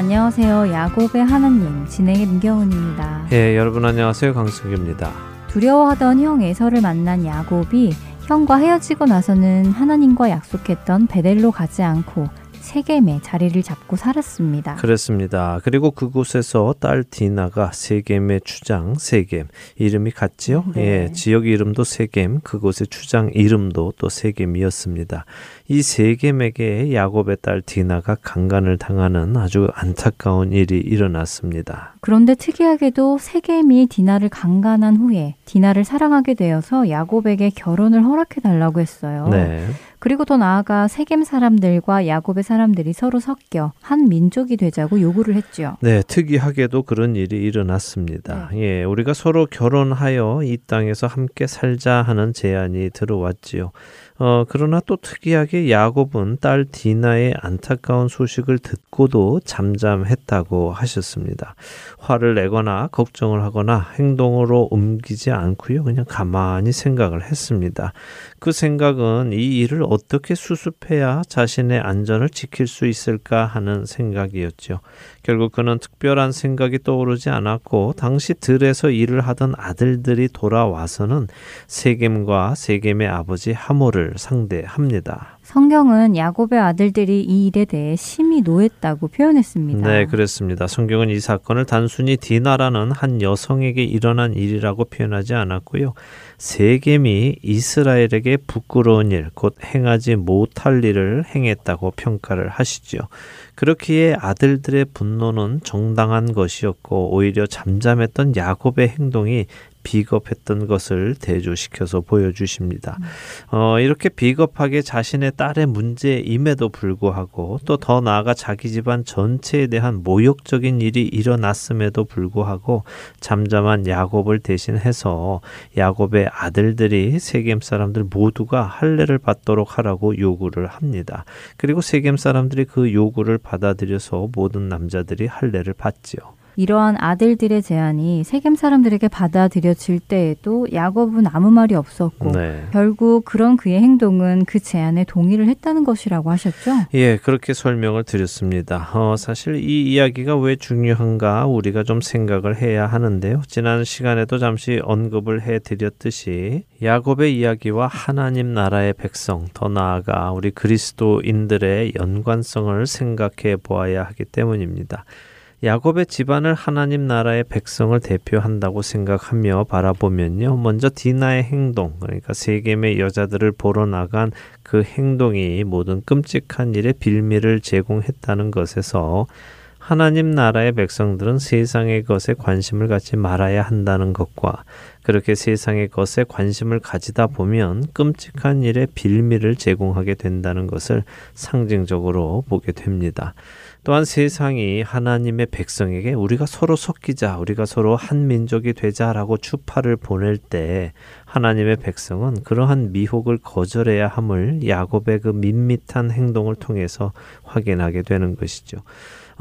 안녕하세요. 야곱의 하나님 진행의 민경훈입니다. 예, 여러분 안녕하세요. 강승규입니다. 두려워하던 형 에서를 만난 야곱이 형과 헤어지고 나서는 하나님과 약속했던 베델로 가지 않고 세겜에 자리를 잡고 살았습니다. 그렇습니다. 그리고 그곳에서 딸 디나가 세겜의 주장 세겜 이름이 같지요? 네. 예, 지역 이름도 세겜, 그곳의 주장 이름도 또 세겜이었습니다. 이 세겜에게 야곱의 딸 디나가 강간을 당하는 아주 안타까운 일이 일어났습니다. 그런데 특이하게도 세겜이 디나를 강간한 후에 디나를 사랑하게 되어서 야곱에게 결혼을 허락해 달라고 했어요. 네. 그리고 더 나아가 세겜 사람들과 야곱의 사람들이 서로 섞여 한 민족이 되자고 요구를 했죠. 네, 특이하게도 그런 일이 일어났습니다. 네. 예, 우리가 서로 결혼하여 이 땅에서 함께 살자 하는 제안이 들어왔지요. 어, 그러나 또 특이하게 야곱은 딸 디나의 안타까운 소식을 듣 고도 잠잠했다고 하셨습니다. 화를 내거나 걱정을 하거나 행동으로 옮기지 않고요. 그냥 가만히 생각을 했습니다. 그 생각은 이 일을 어떻게 수습해야 자신의 안전을 지킬 수 있을까 하는 생각이었죠. 결국 그는 특별한 생각이 떠오르지 않았고 당시 들에서 일을 하던 아들들이 돌아와서는 세겜과 세겜의 아버지 하모를 상대합니다. 성경은 야곱의 아들들이 이 일에 대해 심히 노했다고 표현했습니다. 네, 그렇습니다. 성경은 이 사건을 단순히 디나라는 한 여성에게 일어난 일이라고 표현하지 않았고요. 세겜이 이스라엘에게 부끄러운 일, 곧 행하지 못할 일을 행했다고 평가를 하시지요. 그렇기에 아들들의 분노는 정당한 것이었고 오히려 잠잠했던 야곱의 행동이 비겁했던 것을 대조시켜서 보여주십니다. 음. 어, 이렇게 비겁하게 자신의 딸의 문제임에도 불구하고 또 더 나아가 자기 집안 전체에 대한 모욕적인 일이 일어났음에도 불구하고 잠잠한 야곱을 대신해서 야곱의 아들들이 세겜 사람들 모두가 할례를 받도록 하라고 요구를 합니다. 그리고 세겜 사람들이 그 요구를 받아들여서 모든 남자들이 할례를 받지요. 이러한 아들들의 제안이 세겜 사람들에게 받아들여질 때에도 야곱은 아무 말이 없었고 네. 결국 그런 그의 행동은 그 제안에 동의를 했다는 것이라고 하셨죠? 예, 그렇게 설명을 드렸습니다. 어, 사실 이 이야기가 왜 중요한가 우리가 좀 생각을 해야 하는데요. 지난 시간에도 잠시 언급을 해 드렸듯이 야곱의 이야기와 하나님 나라의 백성, 더 나아가 우리 그리스도인들의 연관성을 생각해 보아야 하기 때문입니다. 야곱의 집안을 하나님 나라의 백성을 대표한다고 생각하며 바라보면요. 먼저 디나의 행동, 그러니까 세겜의 여자들을 보러 나간 그 행동이 모든 끔찍한 일의 빌미를 제공했다는 것에서 하나님 나라의 백성들은 세상의 것에 관심을 갖지 말아야 한다는 것과 그렇게 세상의 것에 관심을 가지다 보면 끔찍한 일의 빌미를 제공하게 된다는 것을 상징적으로 보게 됩니다. 또한 세상이 하나님의 백성에게 우리가 서로 섞이자, 우리가 서로 한 민족이 되자라고 추파를 보낼 때 하나님의 백성은 그러한 미혹을 거절해야 함을 야곱의 그 밋밋한 행동을 통해서 확인하게 되는 것이죠.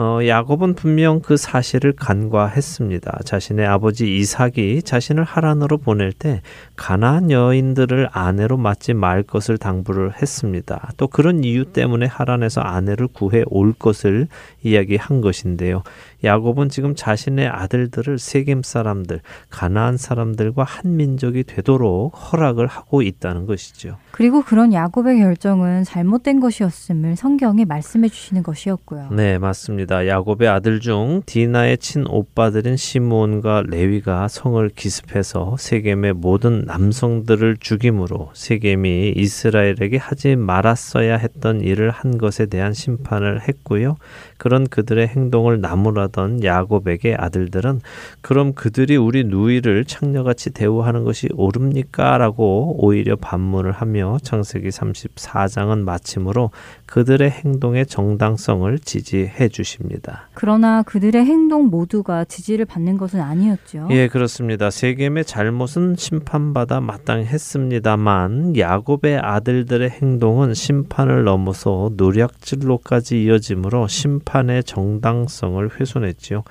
어, 야곱은 분명 그 사실을 간과했습니다. 자신의 아버지 이삭이 자신을 하란으로 보낼 때 가나안 여인들을 아내로 맞지 말 것을 당부를 했습니다. 또 그런 이유 때문에 하란에서 아내를 구해 올 것을 이야기한 것인데요. 야곱은 지금 자신의 아들들을 세겜 사람들, 가나안 사람들과 한 민족이 되도록 허락을 하고 있다는 것이죠. 그리고 그런 야곱의 결정은 잘못된 것이었음을 성경에 말씀해 주시는 것이었고요. 네, 맞습니다. 야곱의 아들 중 디나의 친오빠들인 시므온과 레위가 성을 기습해서 세겜의 모든 남성들을 죽임으로 세겜이 이스라엘에게 하지 말았어야 했던 일을 한 것에 대한 심판을 했고요. 그런 그들의 행동을 나무라 하던 야곱에게 아들들은 그럼 그들이 우리 누이를 창녀같이 대우하는 것이 옳습니까? 라고 오히려 반문을 하며 창세기 34장은 마침으로 그들의 행동의 정당성을 지지해 주십니다. 그러나 그들의 행동 모두가 지지를 받는 것은 아니었죠. 예, 그렇습니다. 세겜의 잘못은 심판받아 마땅했습니다만 야곱의 아들들의 행동은 심판을 넘어서 노략질로까지 이어지므로 심판의 정당성을 훼손 했지요.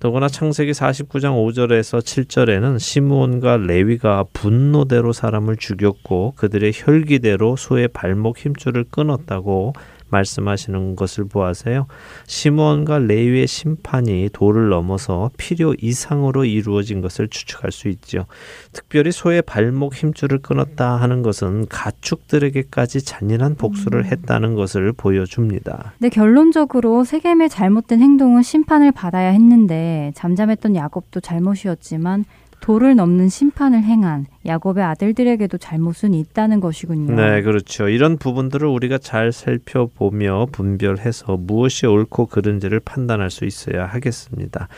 더구나 창세기 49장 5절에서 7절에는 시므온과 레위가 분노대로 사람을 죽였고 그들의 혈기대로 소의 발목 힘줄을 끊었다고 말씀하시는 것을 보아서요. 시므온과 레위의 심판이 도를 넘어서 필요 이상으로 이루어진 것을 추측할 수 있죠. 특별히 소의 발목 힘줄을 끊었다 하는 것은 가축들에게까지 잔인한 복수를 음. 했다는 것을 보여줍니다. 근데 결론적으로 세겜의 잘못된 행동은 심판을 받아야 했는데 잠잠했던 야곱도 잘못이었지만 도를 넘는 심판을 행한 야곱의 아들들에게도 잘못은 있다는 것이군요. 네, 그렇죠. 이런 부분들을 우리가 잘 살펴보며 분별해서 무엇이 옳고 그른지를 판단할 수 있어야 하겠습니다.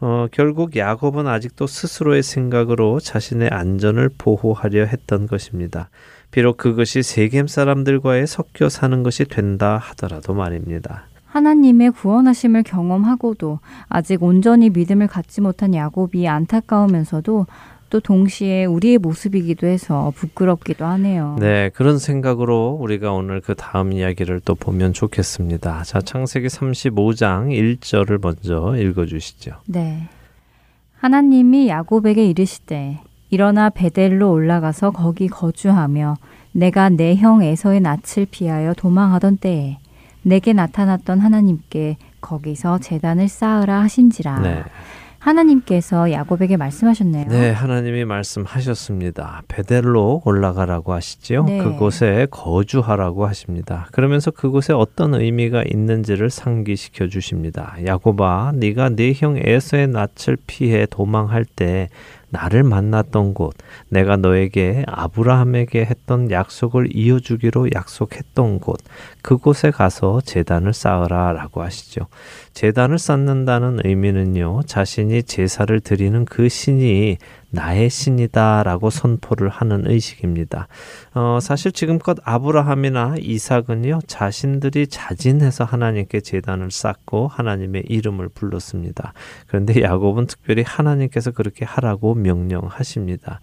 어, 결국 야곱은 아직도 스스로의 생각으로 자신의 안전을 보호하려 했던 것입니다. 비록 그것이 세겜 사람들과의 섞여 사는 것이 된다 하더라도 말입니다. 하나님의 구원하심을 경험하고도 아직 온전히 믿음을 갖지 못한 야곱이 안타까우면서도 또 동시에 우리의 모습이기도 해서 부끄럽기도 하네요. 네, 그런 생각으로 우리가 오늘 그 다음 이야기를 또 보면 좋겠습니다. 자, 창세기 35장 1절을 먼저 읽어 주시죠. 네. 하나님이 야곱에게 이르시되 일어나 베델로 올라가서 거기 거주하며 내가 내 형 에서의 낯을 피하여 도망하던 때에 내게 나타났던 하나님께 거기서 재단을 쌓으라 하신지라. 네. 하나님께서 야곱에게 말씀하셨네요. 네, 하나님이 말씀하셨습니다. 베델로 올라가라고 하시지요. 네. 그곳에 거주하라고 하십니다. 그러면서 그곳에 어떤 의미가 있는지를 상기시켜 주십니다. 야곱아, 네가 네 형 에서의 낯을 피해 도망할 때 나를 만났던 곳, 내가 너에게 아브라함에게 했던 약속을 이어주기로 약속했던 곳, 그곳에 가서 재단을 쌓으라 라고 하시죠. 재단을 쌓는다는 의미는요, 자신이 제사를 드리는 그 신이 나의 신이다 라고 선포를 하는 의식입니다. 어, 사실 지금껏 아브라함이나 이삭은요, 자신들이 자진해서 하나님께 재단을 쌓고 하나님의 이름을 불렀습니다. 그런데 야곱은 특별히 하나님께서 그렇게 하라고 명령하십니다.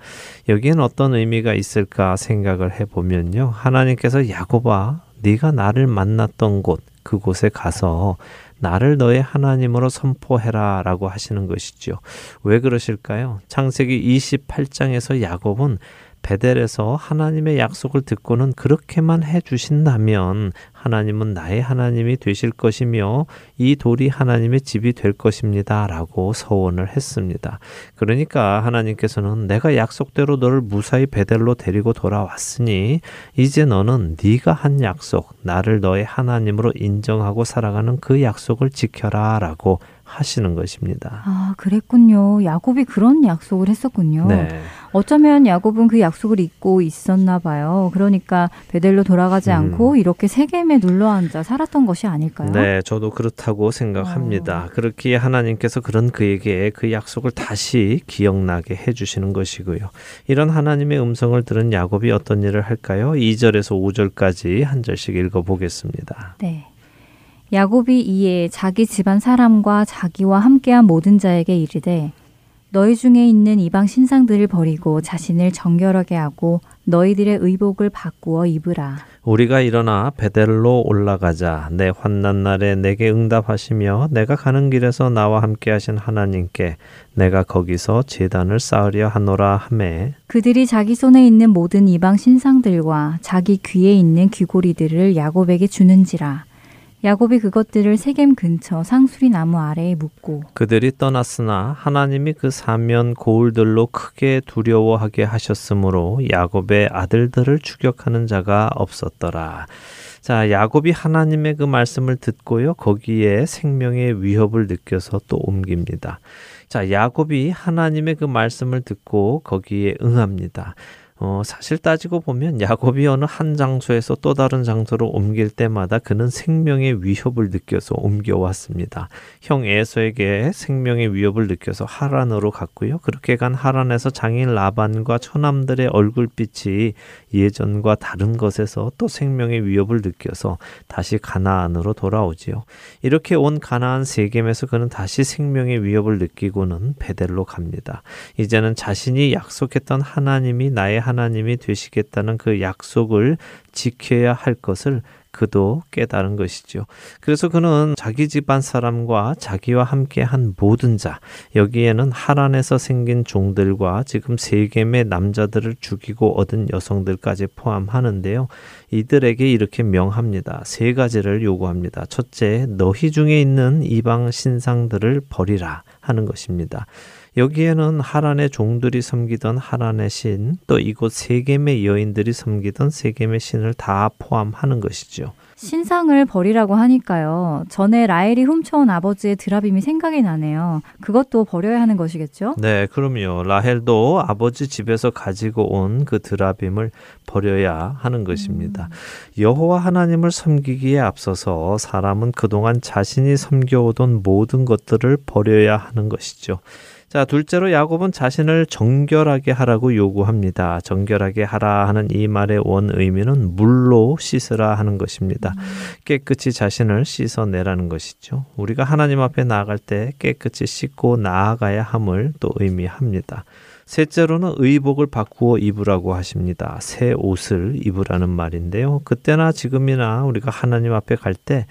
여기엔 어떤 의미가 있을까 생각을 해보면요. 하나님께서 야곱아, 네가 나를 만났던 곳, 그곳에 가서 나를 너의 하나님으로 선포해라 라고 하시는 것이죠. 왜 그러실까요? 창세기 28장에서 야곱은 베델에서 하나님의 약속을 듣고는 그렇게만 해 주신다면 하나님은 나의 하나님이 되실 것이며 이 돌이 하나님의 집이 될 것입니다. 라고 서원을 했습니다. 그러니까 하나님께서는 내가 약속대로 너를 무사히 베델로 데리고 돌아왔으니 이제 너는 네가 한 약속, 나를 너의 하나님으로 인정하고 살아가는 그 약속을 지켜라. 라고 하시는 것입니다. 아, 그랬군요. 야곱이 그런 약속을 했었군요. 네. 어쩌면 야곱은 그 약속을 잊고 있었나 봐요. 그러니까 베델로 돌아가지 음. 않고 이렇게 세겜에 눌러 앉아 살았던 것이 아닐까요? 네, 저도 그렇다고 생각합니다. 그렇기에 하나님께서 그런 그에게 그 약속을 다시 기억나게 해 주시는 것이고요. 이런 하나님의 음성을 들은 야곱이 어떤 일을 할까요? 2절에서 5절까지 한 절씩 읽어 보겠습니다. 네. 야곱이 이에 자기 집안 사람과 자기와 함께한 모든 자에게 이르되 너희 중에 있는 이방 신상들을 버리고 자신을 정결하게 하고 너희들의 의복을 바꾸어 입으라. 우리가 일어나 베델로 올라가자. 내 환난 날에 내게 응답하시며 내가 가는 길에서 나와 함께 하신 하나님께 내가 거기서 제단을 쌓으려 하노라 하매 그들이 자기 손에 있는 모든 이방 신상들과 자기 귀에 있는 귀고리들을 야곱에게 주는지라. 야곱이 그것들을 세겜 근처 상수리 나무 아래에 묻고 그들이 떠났으나 하나님이 그 사면 고울들로 크게 두려워하게 하셨으므로 야곱의 아들들을 추격하는 자가 없었더라. 자, 야곱이 하나님의 그 말씀을 듣고요. 거기에 생명의 위협을 느껴서 또 옮깁니다. 자, 야곱이 하나님의 그 말씀을 듣고 거기에 응합니다. 어, 사실 따지고 보면 야곱이 어느 한 장소에서 또 다른 장소로 옮길 때마다 그는 생명의 위협을 느껴서 옮겨왔습니다. 형 에서에게 생명의 위협을 느껴서 하란으로 갔고요. 그렇게 간 하란에서 장인 라반과 처남들의 얼굴빛이 예전과 다른 것에서 또 생명의 위협을 느껴서 다시 가나안으로 돌아오지요. 이렇게 온 가나안 세겜에서 그는 다시 생명의 위협을 느끼고는 베델로 갑니다. 이제는 자신이 약속했던 하나님이 나의 하나님이 되시겠다는 그 약속을 지켜야 할 것을 그도 깨달은 것이죠. 그래서 그는 자기 집안 사람과 자기와 함께 한 모든 자, 여기에는 하란에서 생긴 종들과 지금 세겜의 남자들을 죽이고 얻은 여성들까지 포함하는데요. 이들에게 이렇게 명합니다. 세 가지를 요구합니다. 첫째, 너희 중에 있는 이방 신상들을 버리라 하는 것입니다. 여기에는 하란의 종들이 섬기던 하란의 신, 또 이곳 세겜의 여인들이 섬기던 세겜의 신을 다 포함하는 것이죠. 신상을 버리라고 하니까요. 전에 라헬이 훔쳐온 아버지의 드라빔이 생각이 나네요. 그것도 버려야 하는 것이겠죠? 네, 그럼요. 라헬도 아버지 집에서 가지고 온 그 드라빔을 버려야 하는 것입니다. 음. 여호와 하나님을 섬기기에 앞서서 사람은 그동안 자신이 섬겨오던 모든 것들을 버려야 하는 것이죠. 자, 둘째로 야곱은 자신을 정결하게 하라고 요구합니다. 정결하게 하라 하는 이 말의 원 의미는 물로 씻으라 하는 것입니다. 깨끗이 자신을 씻어내라는 것이죠. 우리가 하나님 앞에 나아갈 때 깨끗이 씻고 나아가야 함을 또 의미합니다. 셋째로는 의복을 바꾸어 입으라고 하십니다. 새 옷을 입으라는 말인데요. 그때나 지금이나 우리가 하나님 앞에 갈때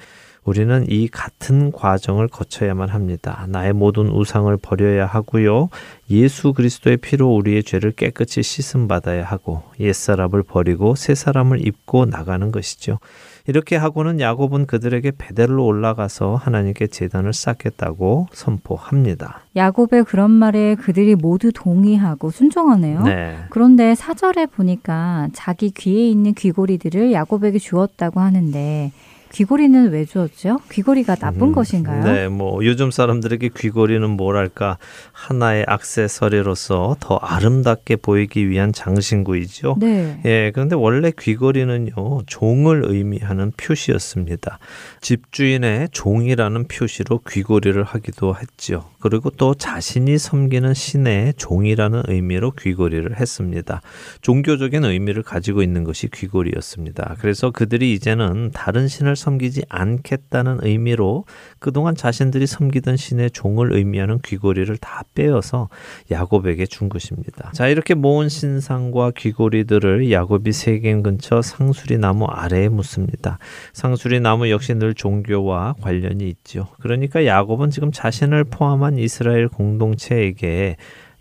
우리는 이 같은 과정을 거쳐야만 합니다. 나의 모든 우상을 버려야 하고요. 예수 그리스도의 피로 우리의 죄를 깨끗이 씻음 받아야 하고 옛사람을 버리고 새 사람을 입고 나가는 것이죠. 이렇게 하고는 야곱은 그들에게 베델로 올라가서 하나님께 제단을 쌓겠다고 선포합니다. 야곱의 그런 말에 그들이 모두 동의하고 순종하네요. 네. 그런데 사절에 보니까 자기 귀에 있는 귀고리들을 야곱에게 주었다고 하는데 귀걸이는 왜 주었죠? 귀걸이가 나쁜 음, 것인가요? 네, 뭐 요즘 사람들에게 귀걸이는 뭐랄까 하나의 악세서리로서 더 아름답게 보이기 위한 장신구이죠. 네. 예, 그런데 원래 귀걸이는요 종을 의미하는 표시였습니다. 집주인의 종이라는 표시로 귀걸이를 하기도 했죠. 그리고 또 자신이 섬기는 신의 종이라는 의미로 귀걸이를 했습니다. 종교적인 의미를 가지고 있는 것이 귀걸이였습니다. 그래서 그들이 이제는 다른 신을 섬기지 않겠다는 의미로 그동안 자신들이 섬기던 신의 종을 의미하는 귀고리를 다 빼어서 야곱에게 준 것입니다. 자, 이렇게 모은 신상과 귀고리들을 야곱이 세겜 근처 상수리 나무 아래에 묻습니다. 상수리 나무 역시 늘 종교와 관련이 있죠. 그러니까 야곱은 지금 자신을 포함한 이스라엘 공동체에게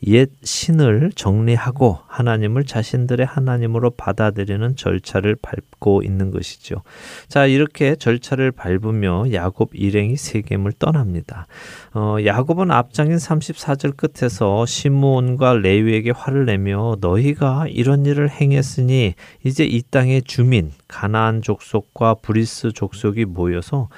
옛 신을 정리하고 하나님을 자신들의 하나님으로 받아들이는 절차를 밟고 있는 것이죠. 자, 이렇게 절차를 밟으며 야곱 일행이 세겜을 떠납니다. 어, 야곱은 앞장인 34절 끝에서 시므온과 레위에게 화를 내며 너희가 이런 일을 행했으니 이제 이 땅의 주민 가나안 족속과 브리스 족속이 모여서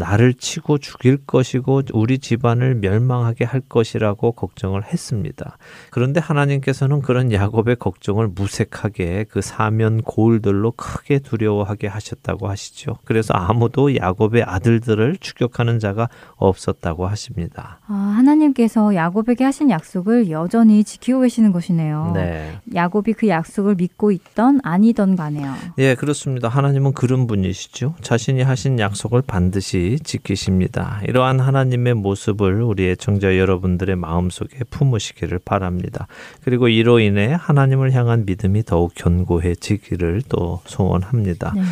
나를 치고 죽일 것이고 우리 집안을 멸망하게 할 것이라고 걱정을 했습니다. 그런데 하나님께서는 그런 야곱의 걱정을 무색하게 그 사면 고울들로 크게 두려워하게 하셨다고 하시죠. 그래서 아무도 야곱의 아들들을 추격하는 자가 없었다고 하십니다. 아, 하나님께서 야곱에게 하신 약속을 여전히 지키고 계시는 것이네요. 네. 야곱이 그 약속을 믿고 있던 아니던 간에요. 예, 그렇습니다. 하나님은 그런 분이시죠. 자신이 하신 약속을 반드시 지키십니다. 이러한 하나님의 모습을 우리의 청자 여러분들의 마음속에 품으시기를 바랍니다. 그리고 이로 인해 하나님을 향한 믿음이 더욱 견고해지기를 또 소원합니다. 네.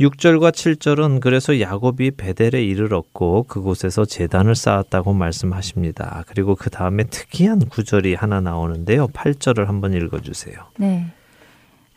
6절과 7절은 그래서 야곱이 베델에 이르렀고 그곳에서 재단을 쌓았다고 말씀하십니다. 그리고 그 다음에 특이한 구절이 하나 나오는데요. 8절을 한번 읽어 주세요. 네.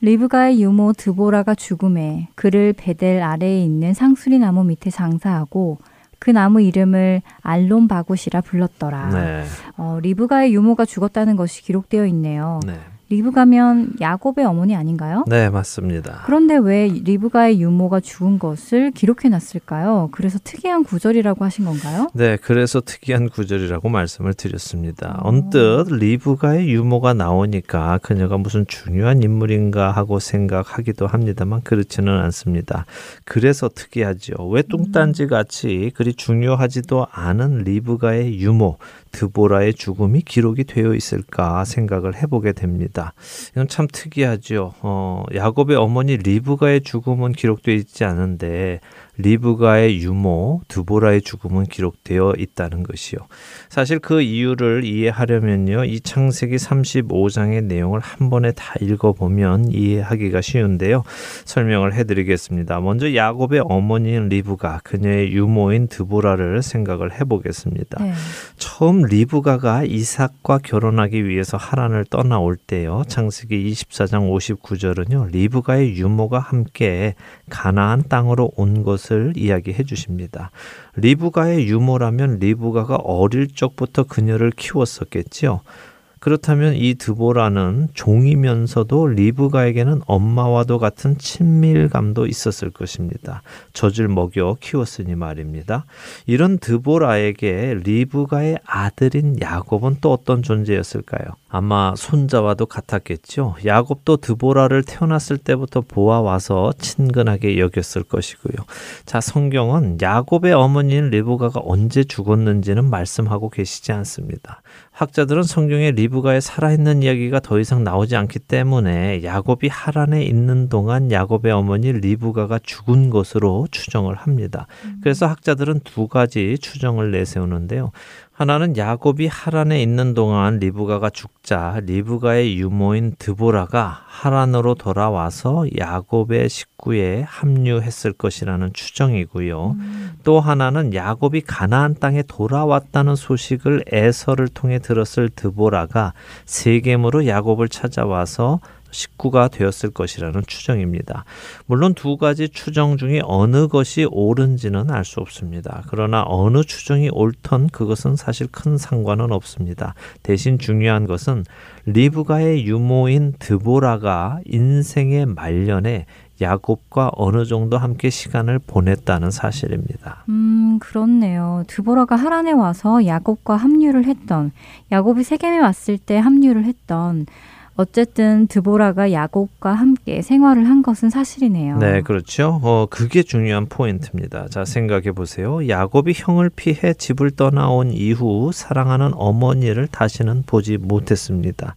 리브가의 유모 드보라가 죽으매 그를 벧엘 아래에 있는 상수리 나무 밑에 장사하고 그 나무 이름을 알론 바굿이라 불렀더라. 네. 어, 리브가의 유모가 죽었다는 것이 기록되어 있네요. 네. 리브가면 야곱의 어머니 아닌가요? 네, 맞습니다. 그런데 왜 리브가의 유모가 죽은 것을 기록해 놨을까요? 그래서 특이한 구절이라고 하신 건가요? 네, 그래서 특이한 구절이라고 말씀을 드렸습니다. 언뜻 리브가의 유모가 나오니까 그녀가 무슨 중요한 인물인가 하고 생각하기도 합니다만 그렇지는 않습니다. 그래서 특이하죠. 왜 뚱딴지 같이 그리 중요하지도 않은 리브가의 유모, 드보라의 죽음이 기록이 되어 있을까 생각을 해보게 됩니다. 이건 참 특이하죠. 어, 야곱의 어머니 리브가의 죽음은 기록되어 있지 않은데 리브가의 유모 드보라의 죽음은 기록되어 있다는 것이요. 사실 그 이유를 이해하려면요. 이 창세기 35장의 내용을 한 번에 다 읽어보면 이해하기가 쉬운데요. 설명을 해드리겠습니다. 먼저 야곱의 어머니인 리브가 그녀의 유모인 드보라를 생각을 해보겠습니다. 네. 처음 리브가가 이삭과 결혼하기 위해서 하란을 떠나올 때요. 창세기 24장 59절은요. 리브가의 유모가 함께 가나안 땅으로 온 것을 이야기해 주십니다. 리브가의 유모라면 리브가가 어릴 적부터 그녀를 키웠었겠지요. 그렇다면 이 드보라는 종이면서도 리브가에게는 엄마와도 같은 친밀감도 있었을 것입니다. 젖을 먹여 키웠으니 말입니다. 이런 드보라에게 리브가의 아들인 야곱은 또 어떤 존재였을까요? 아마 손자와도 같았겠죠. 야곱도 드보라를 태어났을 때부터 보아와서 친근하게 여겼을 것이고요. 자, 성경은 야곱의 어머니인 리브가가 언제 죽었는지는 말씀하고 계시지 않습니다. 학자들은 성경에 리브가의 살아있는 이야기가 더 이상 나오지 않기 때문에 야곱이 하란에 있는 동안 야곱의 어머니 리브가가 죽은 것으로 추정을 합니다. 그래서 학자들은 두 가지 추정을 내세우는데요. 하나는 야곱이 하란에 있는 동안 리브가가 죽자 리브가의 유모인 드보라가 하란으로 돌아와서 야곱의 식구에 합류했을 것이라는 추정이고요. 음. 또 하나는 야곱이 가나안 땅에 돌아왔다는 소식을 에서를 통해 들었을 드보라가 세겜으로 야곱을 찾아와서 식구가 되었을 것이라는 추정입니다. 물론 두 가지 추정 중에 어느 것이 옳은지는 알 수 없습니다. 그러나 어느 추정이 옳던 그것은 사실 큰 상관은 없습니다. 대신 중요한 것은 리브가의 유모인 드보라가 인생의 말년에 야곱과 어느 정도 함께 시간을 보냈다는 사실입니다. 음, 그렇네요. 드보라가 하란에 와서 야곱과 합류를 했던, 야곱이 세겜에 왔을 때 합류를 했던 어쨌든 드보라가 야곱과 함께 생활을 한 것은 사실이네요. 네, 그렇죠. 어, 그게 중요한 포인트입니다. 자, 생각해 보세요. 야곱이 형을 피해 집을 떠나온 이후 사랑하는 어머니를 다시는 보지 못했습니다.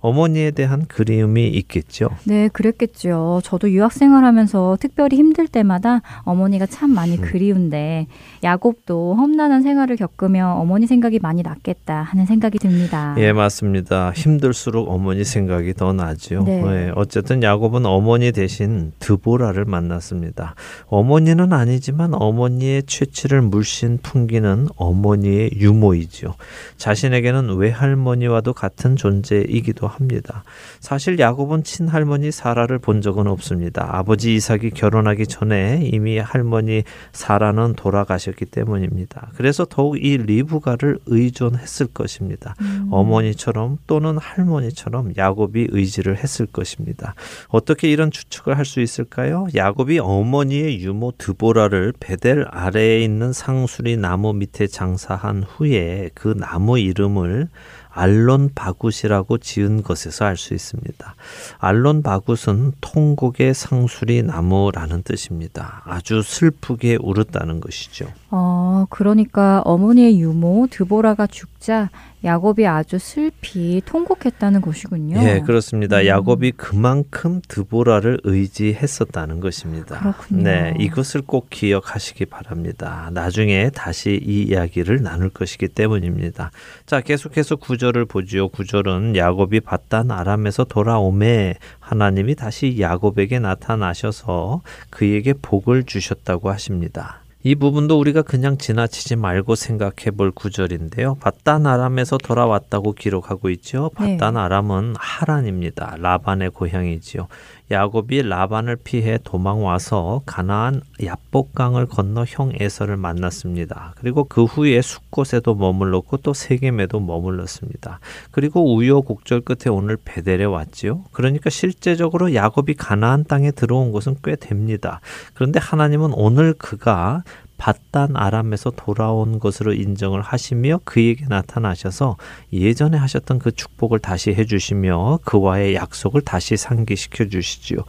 어머니에 대한 그리움이 있겠죠. 네, 그랬겠죠. 저도 유학 생활하면서 특별히 힘들 때마다 어머니가 참 많이 음. 그리운데 야곱도 험난한 생활을 겪으며 어머니 생각이 많이 났겠다 하는 생각이 듭니다. 예, 맞습니다. 힘들수록 어머니 생각이 더 나죠. 네. 네, 어쨌든 야곱은 어머니 대신 드보라를 만났습니다. 어머니는 아니지만 어머니의 최치를 물씬 풍기는 어머니의 유모이죠. 자신에게는 외할머니와도 같은 존재이기도 합니다. 사실 야곱은 친할머니 사라를 본 적은 없습니다. 아버지 이삭이 결혼하기 전에 이미 할머니 사라는 돌아가셨기 때문입니다. 그래서 더욱 이 리브가를 의존했을 것입니다. 음. 어머니처럼 또는 할머니처럼 야곱이 의지를 했을 것입니다. 어떻게 이런 추측을 할 수 있을까요? 야곱이 어머니의 유모 드보라를 베델 아래에 있는 상수리 나무 밑에 장사한 후에 그 나무 이름을 알론 바굿이라고 지은 것에서 알 수 있습니다. 알론 바굿은 통곡의 상수리 나무라는 뜻입니다. 아주 슬프게 울었다는 것이죠. 어, 그러니까 어머니의 유모 드보라가 죽자 야곱이 아주 슬피 통곡했다는 것이군요. 예, 그렇습니다. 음. 야곱이 그만큼 드보라를 의지했었다는 것입니다. 그렇군요. 네, 이것을 꼭 기억하시기 바랍니다. 나중에 다시 이 이야기를 나눌 것이기 때문입니다. 자, 계속해서 구절을 보지요. 구절은 야곱이 바단 아람에서 돌아오매 하나님이 다시 야곱에게 나타나셔서 그에게 복을 주셨다고 하십니다. 이 부분도 우리가 그냥 지나치지 말고 생각해 볼 구절인데요. 바단 아람에서 돌아왔다고 기록하고 있죠. 바단 네. 아람은 하란입니다. 라반의 고향이지요. 야곱이 라반을 피해 도망 와서 가나안 야복강을 건너 형 에서를 만났습니다. 그리고 그 후에 숫곳에도 머물렀고 또 세겜에도 머물렀습니다. 그리고 우여곡절 끝에 오늘 베델에 왔지요. 그러니까 실제적으로 야곱이 가나안 땅에 들어온 것은 꽤 됩니다. 그런데 하나님은 오늘 그가 바단 아람에서 돌아온 것으로 인정을 하시며 그에게 나타나셔서 예전에 하셨던 그 축복을 다시 해주시며 그와의 약속을 다시 상기시켜 주시지요.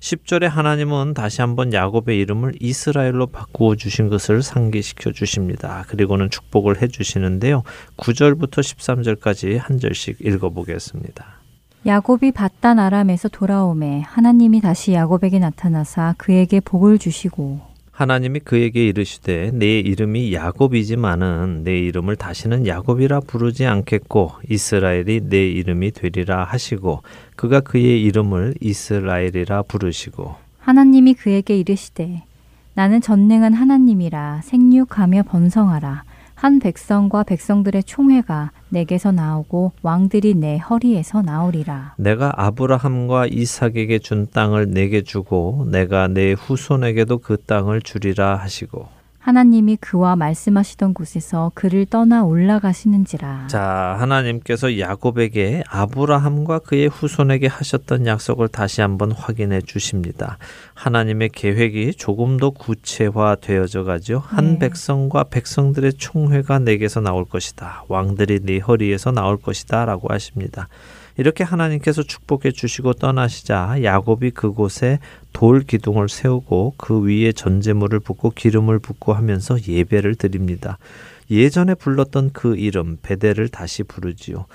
10절에 하나님은 다시 한번 야곱의 이름을 이스라엘로 바꾸어 주신 것을 상기시켜 주십니다. 그리고는 축복을 해 주시는데요. 9절부터 13절까지 한 절씩 읽어 보겠습니다. 야곱이 바단 아람에서 돌아오매 하나님이 다시 야곱에게 나타나사 그에게 복을 주시고 하나님이 그에게 이르시되 내 이름이 야곱이지만은 내 이름을 다시는 야곱이라 부르지 않겠고 이스라엘이 내 이름이 되리라 하시고 그가 그의 이름을 이스라엘이라 부르시고. 하나님이 그에게 이르시되 나는 전능한 하나님이라 생육하며 번성하라 한 백성과 백성들의 총회가 내게서 나오고 왕들이 내 허리에서 나오리라. 내가 아브라함과 이삭에게 준 땅을 내게 주고 내가 내 후손에게도 그 땅을 주리라 하시고 하나님이 그와 말씀하시던 곳에서 그를 떠나 올라가시는지라. 자, 하나님께서 야곱에게 아브라함과 그의 후손에게 하셨던 약속을 다시 한번 확인해 주십니다. 하나님의 계획이 조금 더 구체화되어져 가죠. 한 네. 백성과 백성들의 총회가 내게서 나올 것이다. 왕들이 네 허리에서 나올 것이다라고 하십니다. 이렇게 하나님께서 축복해 주시고 떠나시자 야곱이 그곳에 돌 기둥을 세우고 그 위에 전제물을 붓고 기름을 붓고 하면서 예배를 드립니다. 예전에 불렀던 그 이름 베델을 다시 부르지요.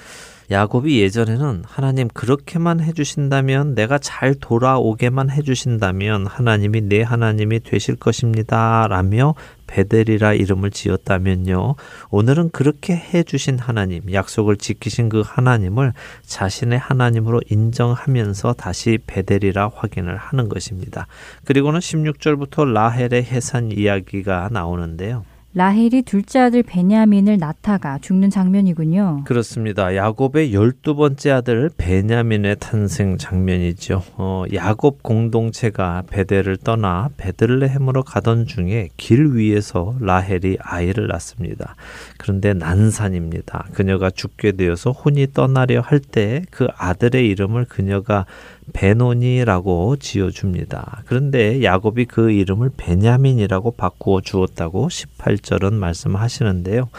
야곱이 예전에는 하나님 그렇게만 해주신다면 내가 잘 돌아오게만 해주신다면 하나님이 내 하나님이 되실 것입니다. 라며 베델이라 이름을 지었다면요. 오늘은 그렇게 해주신 하나님, 약속을 지키신 그 하나님을 자신의 하나님으로 인정하면서 다시 베델이라 확인을 하는 것입니다. 그리고는 16절부터 라헬의 해산 이야기가 나오는데요. 라헬이 둘째 아들 베냐민을 낳다가 죽는 장면이군요. 그렇습니다. 야곱의 열두 번째 아들 베냐민의 탄생 장면이죠. 어, 야곱 공동체가 베델을 떠나 베들레헴으로 가던 중에 길 위에서 라헬이 아이를 낳습니다. 그런데 난산입니다. 그녀가 죽게 되어서 혼이 떠나려 할 때 그 아들의 이름을 그녀가 베노니라고 지어줍니다. 그런데 야곱이 그 이름을 베냐민이라고 바꾸어 주었다고 18절은 말씀하시는데요.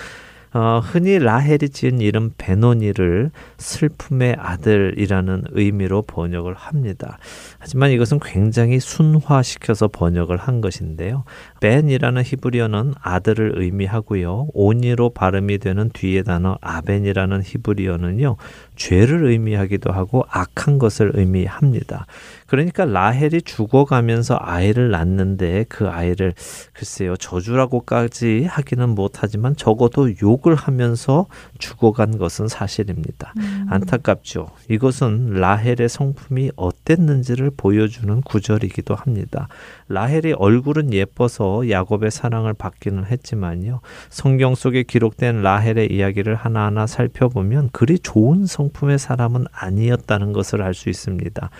어, 흔히 라헬이 지은 이름 베노니를 슬픔의 아들이라는 의미로 번역을 합니다. 하지만 이것은 굉장히 순화시켜서 번역을 한 것인데요. 벤이라는 히브리어는 아들을 의미하고요. 오니로 발음이 되는 뒤에 단어 아벤이라는 히브리어는요. 죄를 의미하기도 하고 악한 것을 의미합니다. 그러니까 라헬이 죽어가면서 아이를 낳는데 그 아이를 글쎄요 저주라고까지 하기는 못하지만 적어도 욕을 하면서 죽어간 것은 사실입니다. 음. 안타깝죠. 이것은 라헬의 성품이 어땠는지를 보여주는 구절이기도 합니다. 라헬의 얼굴은 예뻐서 야곱의 사랑을 받기는 했지만요. 성경 속에 기록된 라헬의 이야기를 하나하나 살펴보면 그리 좋은 성품의 사람은 아니었다는 것을 알 수 있습니다.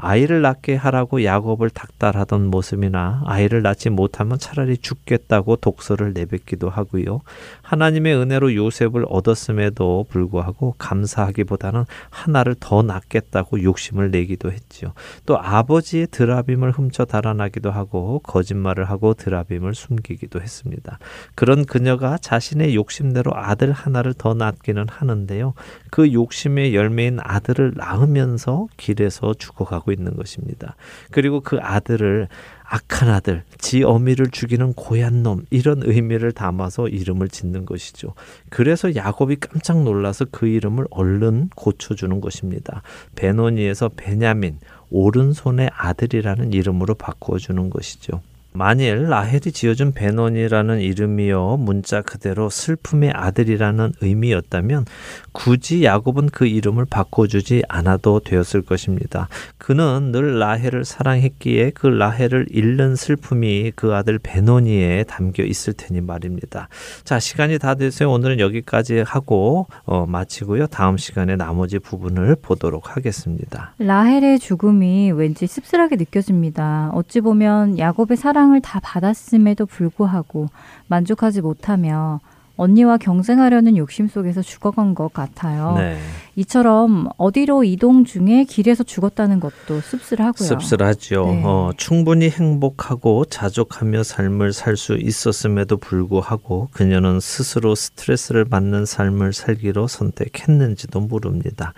아이를 낳게 하라고 야곱을 닥달하던 모습이나 아이를 낳지 못하면 차라리 죽겠다고 독서를 내뱉기도 하고요. 하나님의 은혜로 요셉을 얻었음에도 불구하고 감사하기보다는 하나를 더 낳겠다고 욕심을 내기도 했지요. 또 아버지의 드라빔을 훔쳐 달아나기도 하고 거짓말을 하고 드라빔을 숨기기도 했습니다. 그런 그녀가 자신의 욕심대로 아들 하나를 더 낳기는 하는데요. 그 욕심의 열매인 아들을 낳으면서 길에서 죽어가고 있는 것입니다. 그리고 그 아들을 악한 아들, 지 어미를 죽이는 고얀 놈 이런 의미를 담아서 이름을 짓는 것이죠. 그래서 야곱이 깜짝 놀라서 그 이름을 얼른 고쳐주는 것입니다. 베노니에서 베냐민, 오른손의 아들이라는 이름으로 바꾸어 주는 것이죠. 만일 라헬이 지어준 베논이라는 이름이요 문자 그대로 슬픔의 아들이라는 의미였다면 굳이 야곱은 그 이름을 바꿔주지 않아도 되었을 것입니다. 그는 늘 라헬을 사랑했기에 그 라헬을 잃는 슬픔이 그 아들 베노니에 담겨 있을 테니 말입니다. 자 시간이 다 돼서 오늘은 여기까지 하고 어, 마치고요. 다음 시간에 나머지 부분을 보도록 하겠습니다. 라헬의 죽음이 왠지 씁쓸하게 느껴집니다. 어찌 보면 야곱의 사랑 을 다 받았음에도 불구하고 만족하지 못하며 언니와 경쟁하려는 욕심 속에서 죽어간 것 같아요. 네. 이처럼 어디로 이동 중에 길에서 죽었다는 것도 씁쓸하고요. 씁쓸하죠. 네. 어, 충분히 행복하고 자족하며 삶을 살 수 있었음에도 불구하고 그녀는 스스로 스트레스를 받는 삶을 살기로 선택했는지도 모릅니다.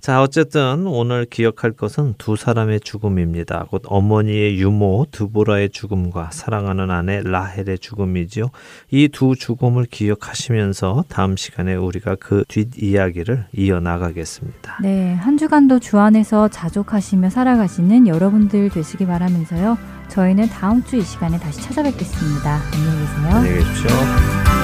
자, 어쨌든 오늘 기억할 것은 두 사람의 죽음입니다. 곧 어머니의 유모 드보라의 죽음과 사랑하는 아내 라헬의 죽음이지요. 이 두 죽음을 기억 하시면서 다음 시간에 우리가 그 뒷이야기를 이어나가 나가겠습니다. 네, 한 주간도 주 안에서 자족하시며 살아가시는 여러분들 되시기 바라면서요. 저희는 다음 주 이 시간에 다시 찾아뵙겠습니다. 안녕히 계세요. 안녕히 계십시오.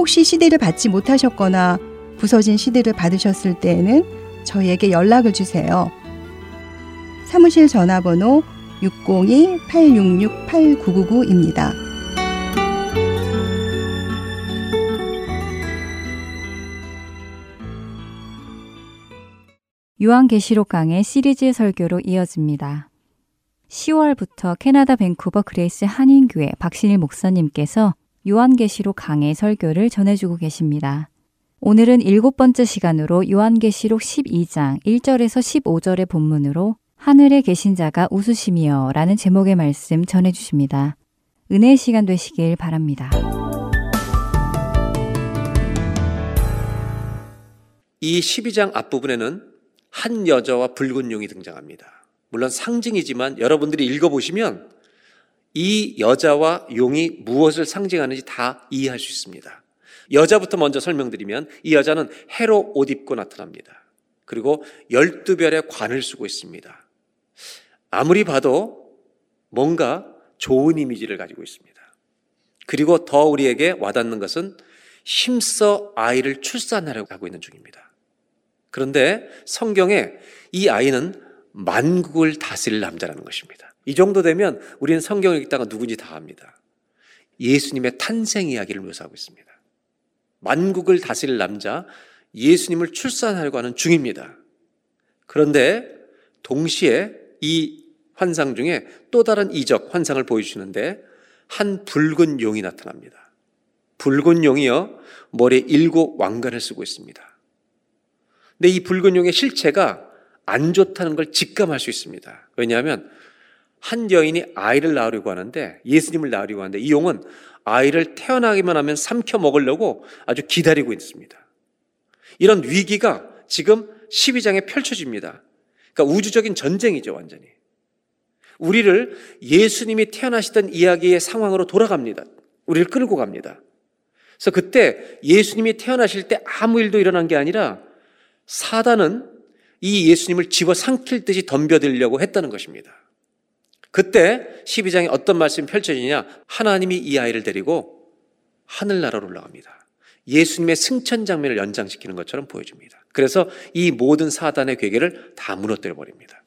혹시 CD를 받지 못하셨거나 부서진 CD를 받으셨을 때에는 저희에게 연락을 주세요. 사무실 전화번호 602-866-8999입니다. 요한계시록 강의 시리즈 설교로 이어집니다. 10월부터 캐나다 밴쿠버 그레이스 한인교회 박신일 목사님께서 요한계시록 강의 설교를 전해주고 계십니다. 오늘은 일곱 번째 시간으로 요한계시록 12장 1절에서 15절의 본문으로 하늘에 계신 자가 웃으심이여 라는 제목의 말씀 전해주십니다. 은혜의 시간 되시길 바랍니다. 이 12장 앞부분에는 한 여자와 붉은 용이 등장합니다. 물론 상징이지만 여러분들이 읽어보시면 이 여자와 용이 무엇을 상징하는지 다 이해할 수 있습니다. 여자부터 먼저 설명드리면 이 여자는 해로 옷 입고 나타납니다. 그리고 12별의 관을 쓰고 있습니다. 아무리 봐도 뭔가 좋은 이미지를 가지고 있습니다. 그리고 더 우리에게 와닿는 것은 힘써 아이를 출산하려고 하고 있는 중입니다. 그런데 성경에 이 아이는 만국을 다스릴 남자라는 것입니다. 이 정도 되면 우리는 성경을 읽다가 누군지 다 압니다. 예수님의 탄생 이야기를 묘사하고 있습니다. 만국을 다스릴 남자, 예수님을 출산하려고 하는 중입니다. 그런데 동시에 이 환상 중에 또 다른 이적 환상을 보여주시는데 한 붉은 용이 나타납니다. 붉은 용이요, 머리에 일곱 왕관을 쓰고 있습니다. 근데 이 붉은 용의 실체가 안 좋다는 걸 직감할 수 있습니다. 왜냐하면 한 여인이 아이를 낳으려고 하는데 예수님을 낳으려고 하는데 이 용은 아이를 태어나기만 하면 삼켜 먹으려고 아주 기다리고 있습니다. 이런 위기가 지금 12장에 펼쳐집니다. 그러니까 우주적인 전쟁이죠, 완전히. 우리를 예수님이 태어나시던 이야기의 상황으로 돌아갑니다. 우리를 끌고 갑니다. 그래서 그때 예수님이 태어나실 때 아무 일도 일어난 게 아니라 사단은 이 예수님을 집어 삼킬 듯이 덤벼들려고 했다는 것입니다. 그때 12장에 어떤 말씀이 펼쳐지냐? 하나님이 이 아이를 데리고 하늘나라로 올라갑니다. 예수님의 승천 장면을 연장시키는 것처럼 보여줍니다. 그래서 이 모든 사단의 괴계를 다 무너뜨려 버립니다.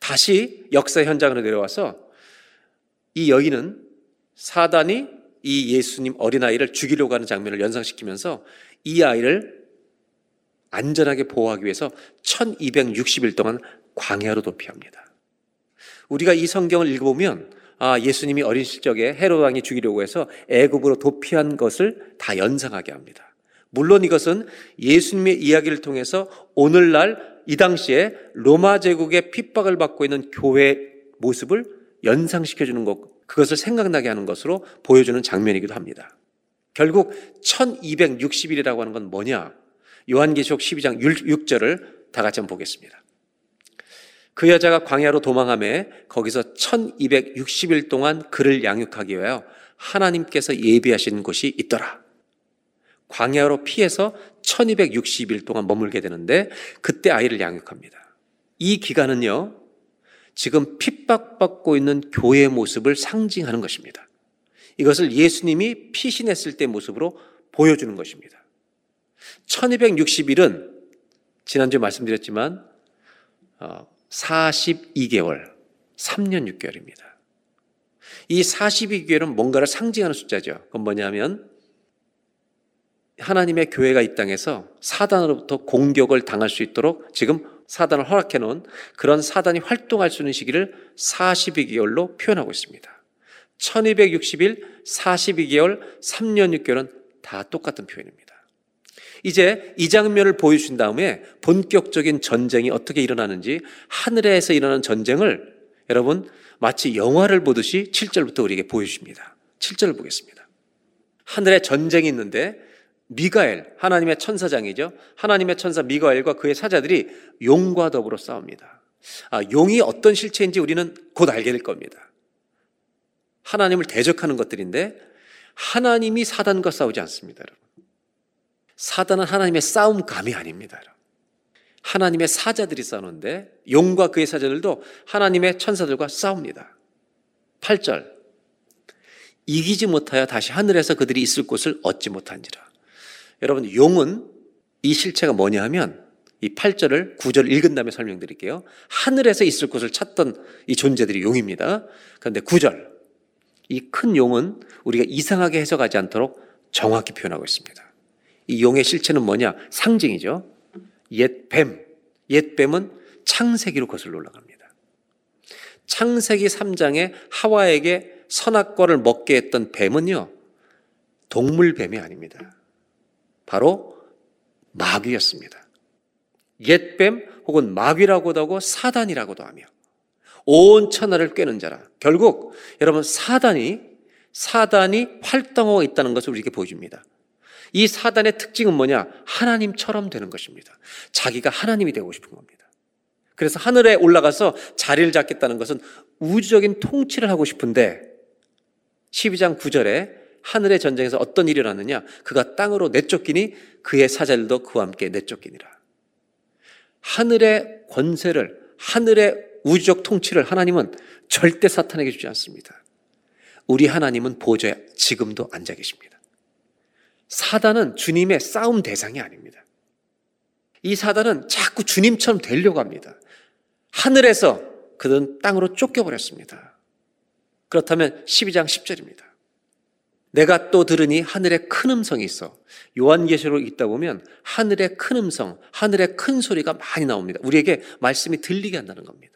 다시 역사 현장으로 내려와서 이 여인은 사단이 이 예수님 어린아이를 죽이려고 하는 장면을 연상시키면서 이 아이를 안전하게 보호하기 위해서 1260일 동안 광야로 도피합니다. 우리가 이 성경을 읽어보면 아, 예수님이 어린 시적에 헤롯 왕이 죽이려고 해서 애굽으로 도피한 것을 다 연상하게 합니다. 물론 이것은 예수님의 이야기를 통해서 오늘날 이 당시에 로마 제국의 핍박을 받고 있는 교회 모습을 연상시켜 주는 것, 그것을 생각나게 하는 것으로 보여주는 장면이기도 합니다. 결국 1260일이라고 하는 건 뭐냐? 요한계시록 12장 6절을 다 같이 한번 보겠습니다. 그 여자가 광야로 도망함에 거기서 1260일 동안 그를 양육하기 위하여 하나님께서 예비하신 곳이 있더라. 광야로 피해서 1260일 동안 머물게 되는데 그때 아이를 양육합니다. 이 기간은요, 지금 핍박받고 있는 교회의 모습을 상징하는 것입니다. 이것을 예수님이 피신했을 때 모습으로 보여주는 것입니다. 1260일은 지난주에 말씀드렸지만 42개월, 3년 6개월입니다. 이 42개월은 뭔가를 상징하는 숫자죠. 그건 뭐냐면 하나님의 교회가 이 땅에서 사단으로부터 공격을 당할 수 있도록 지금 사단을 허락해 놓은 그런 사단이 활동할 수 있는 시기를 42개월로 표현하고 있습니다. 1260일, 42개월, 3년 6개월은 다 똑같은 표현입니다. 이제 이 장면을 보여주신 다음에 본격적인 전쟁이 어떻게 일어나는지 하늘에서 일어나는 전쟁을 여러분 마치 영화를 보듯이 7절부터 우리에게 보여주십니다. 7절을 보겠습니다. 하늘에 전쟁이 있는데 미가엘, 하나님의 천사장이죠. 하나님의 천사 미가엘과 그의 사자들이 용과 더불어 싸웁니다. 아, 용이 어떤 실체인지 우리는 곧 알게 될 겁니다. 하나님을 대적하는 것들인데 하나님이 사단과 싸우지 않습니다, 여러분. 사단은 하나님의 싸움감이 아닙니다. 하나님의 사자들이 싸우는데 용과 그의 사자들도 하나님의 천사들과 싸웁니다. 8절. 이기지 못하여 다시 하늘에서 그들이 있을 곳을 얻지 못한지라. 여러분, 용은 이 실체가 뭐냐 하면 이 8절을 9절을 읽은 다음에 설명드릴게요. 하늘에서 있을 곳을 찾던 이 존재들이 용입니다. 그런데 9절. 이 큰 용은 우리가 이상하게 해석하지 않도록 정확히 표현하고 있습니다. 이 용의 실체는 뭐냐? 상징이죠. 옛 뱀. 옛 뱀은 창세기로 거슬러 올라갑니다. 창세기 3장에 하와에게 선악과를 먹게 했던 뱀은요. 동물 뱀이 아닙니다. 바로 마귀였습니다. 옛 뱀 혹은 마귀라고도 하고 사단이라고도 하며 온 천하를 꿰는 자라. 결국 여러분 사단이 사단이 활동하고 있다는 것을 우리에게 보여줍니다. 이 사단의 특징은 뭐냐? 하나님처럼 되는 것입니다. 자기가 하나님이 되고 싶은 겁니다. 그래서 하늘에 올라가서 자리를 잡겠다는 것은 우주적인 통치를 하고 싶은데 12장 9절에 하늘의 전쟁에서 어떤 일이 일어났느냐? 그가 땅으로 내쫓기니 그의 사자들도 그와 함께 내쫓기니라. 하늘의 권세를, 하늘의 우주적 통치를 하나님은 절대 사탄에게 주지 않습니다. 우리 하나님은 보좌에 지금도 앉아 계십니다. 사단은 주님의 싸움 대상이 아닙니다. 이 사단은 자꾸 주님처럼 되려고 합니다. 하늘에서 그는 땅으로 쫓겨버렸습니다. 그렇다면 12장 10절입니다. 내가 또 들으니 하늘에 큰 음성이 있어. 요한계시록 읽다 보면 하늘에 큰 음성, 하늘에 큰 소리가 많이 나옵니다. 우리에게 말씀이 들리게 한다는 겁니다.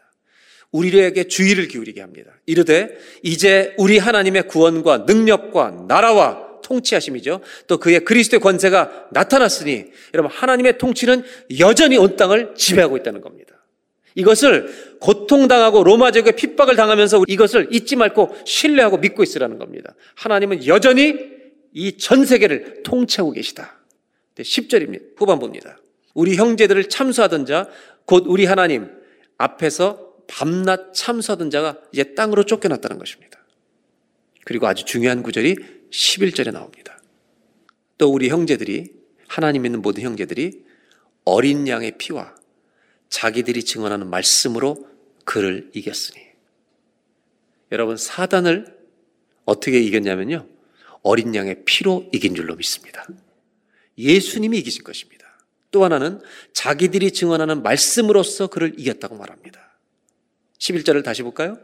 우리에게 주의를 기울이게 합니다. 이르되 이제 우리 하나님의 구원과 능력과 나라와 통치하심이죠. 또 그의 그리스도의 권세가 나타났으니 여러분 하나님의 통치는 여전히 온 땅을 지배하고 있다는 겁니다. 이것을 고통당하고 로마 제국의 핍박을 당하면서 이것을 잊지 말고 신뢰하고 믿고 있으라는 겁니다. 하나님은 여전히 이 전 세계를 통치하고 계시다. 10절입니다. 후반부입니다. 우리 형제들을 참수하던 자, 곧 우리 하나님 앞에서 밤낮 참수하던 자가 이제 땅으로 쫓겨났다는 것입니다. 그리고 아주 중요한 구절이 11절에 나옵니다. 또 우리 형제들이 하나님 믿는 모든 형제들이 어린 양의 피와 자기들이 증언하는 말씀으로 그를 이겼으니. 여러분 사단을 어떻게 이겼냐면요. 어린 양의 피로 이긴 줄로 믿습니다. 예수님이 이기신 것입니다. 또 하나는 자기들이 증언하는 말씀으로서 그를 이겼다고 말합니다. 11절을 다시 볼까요?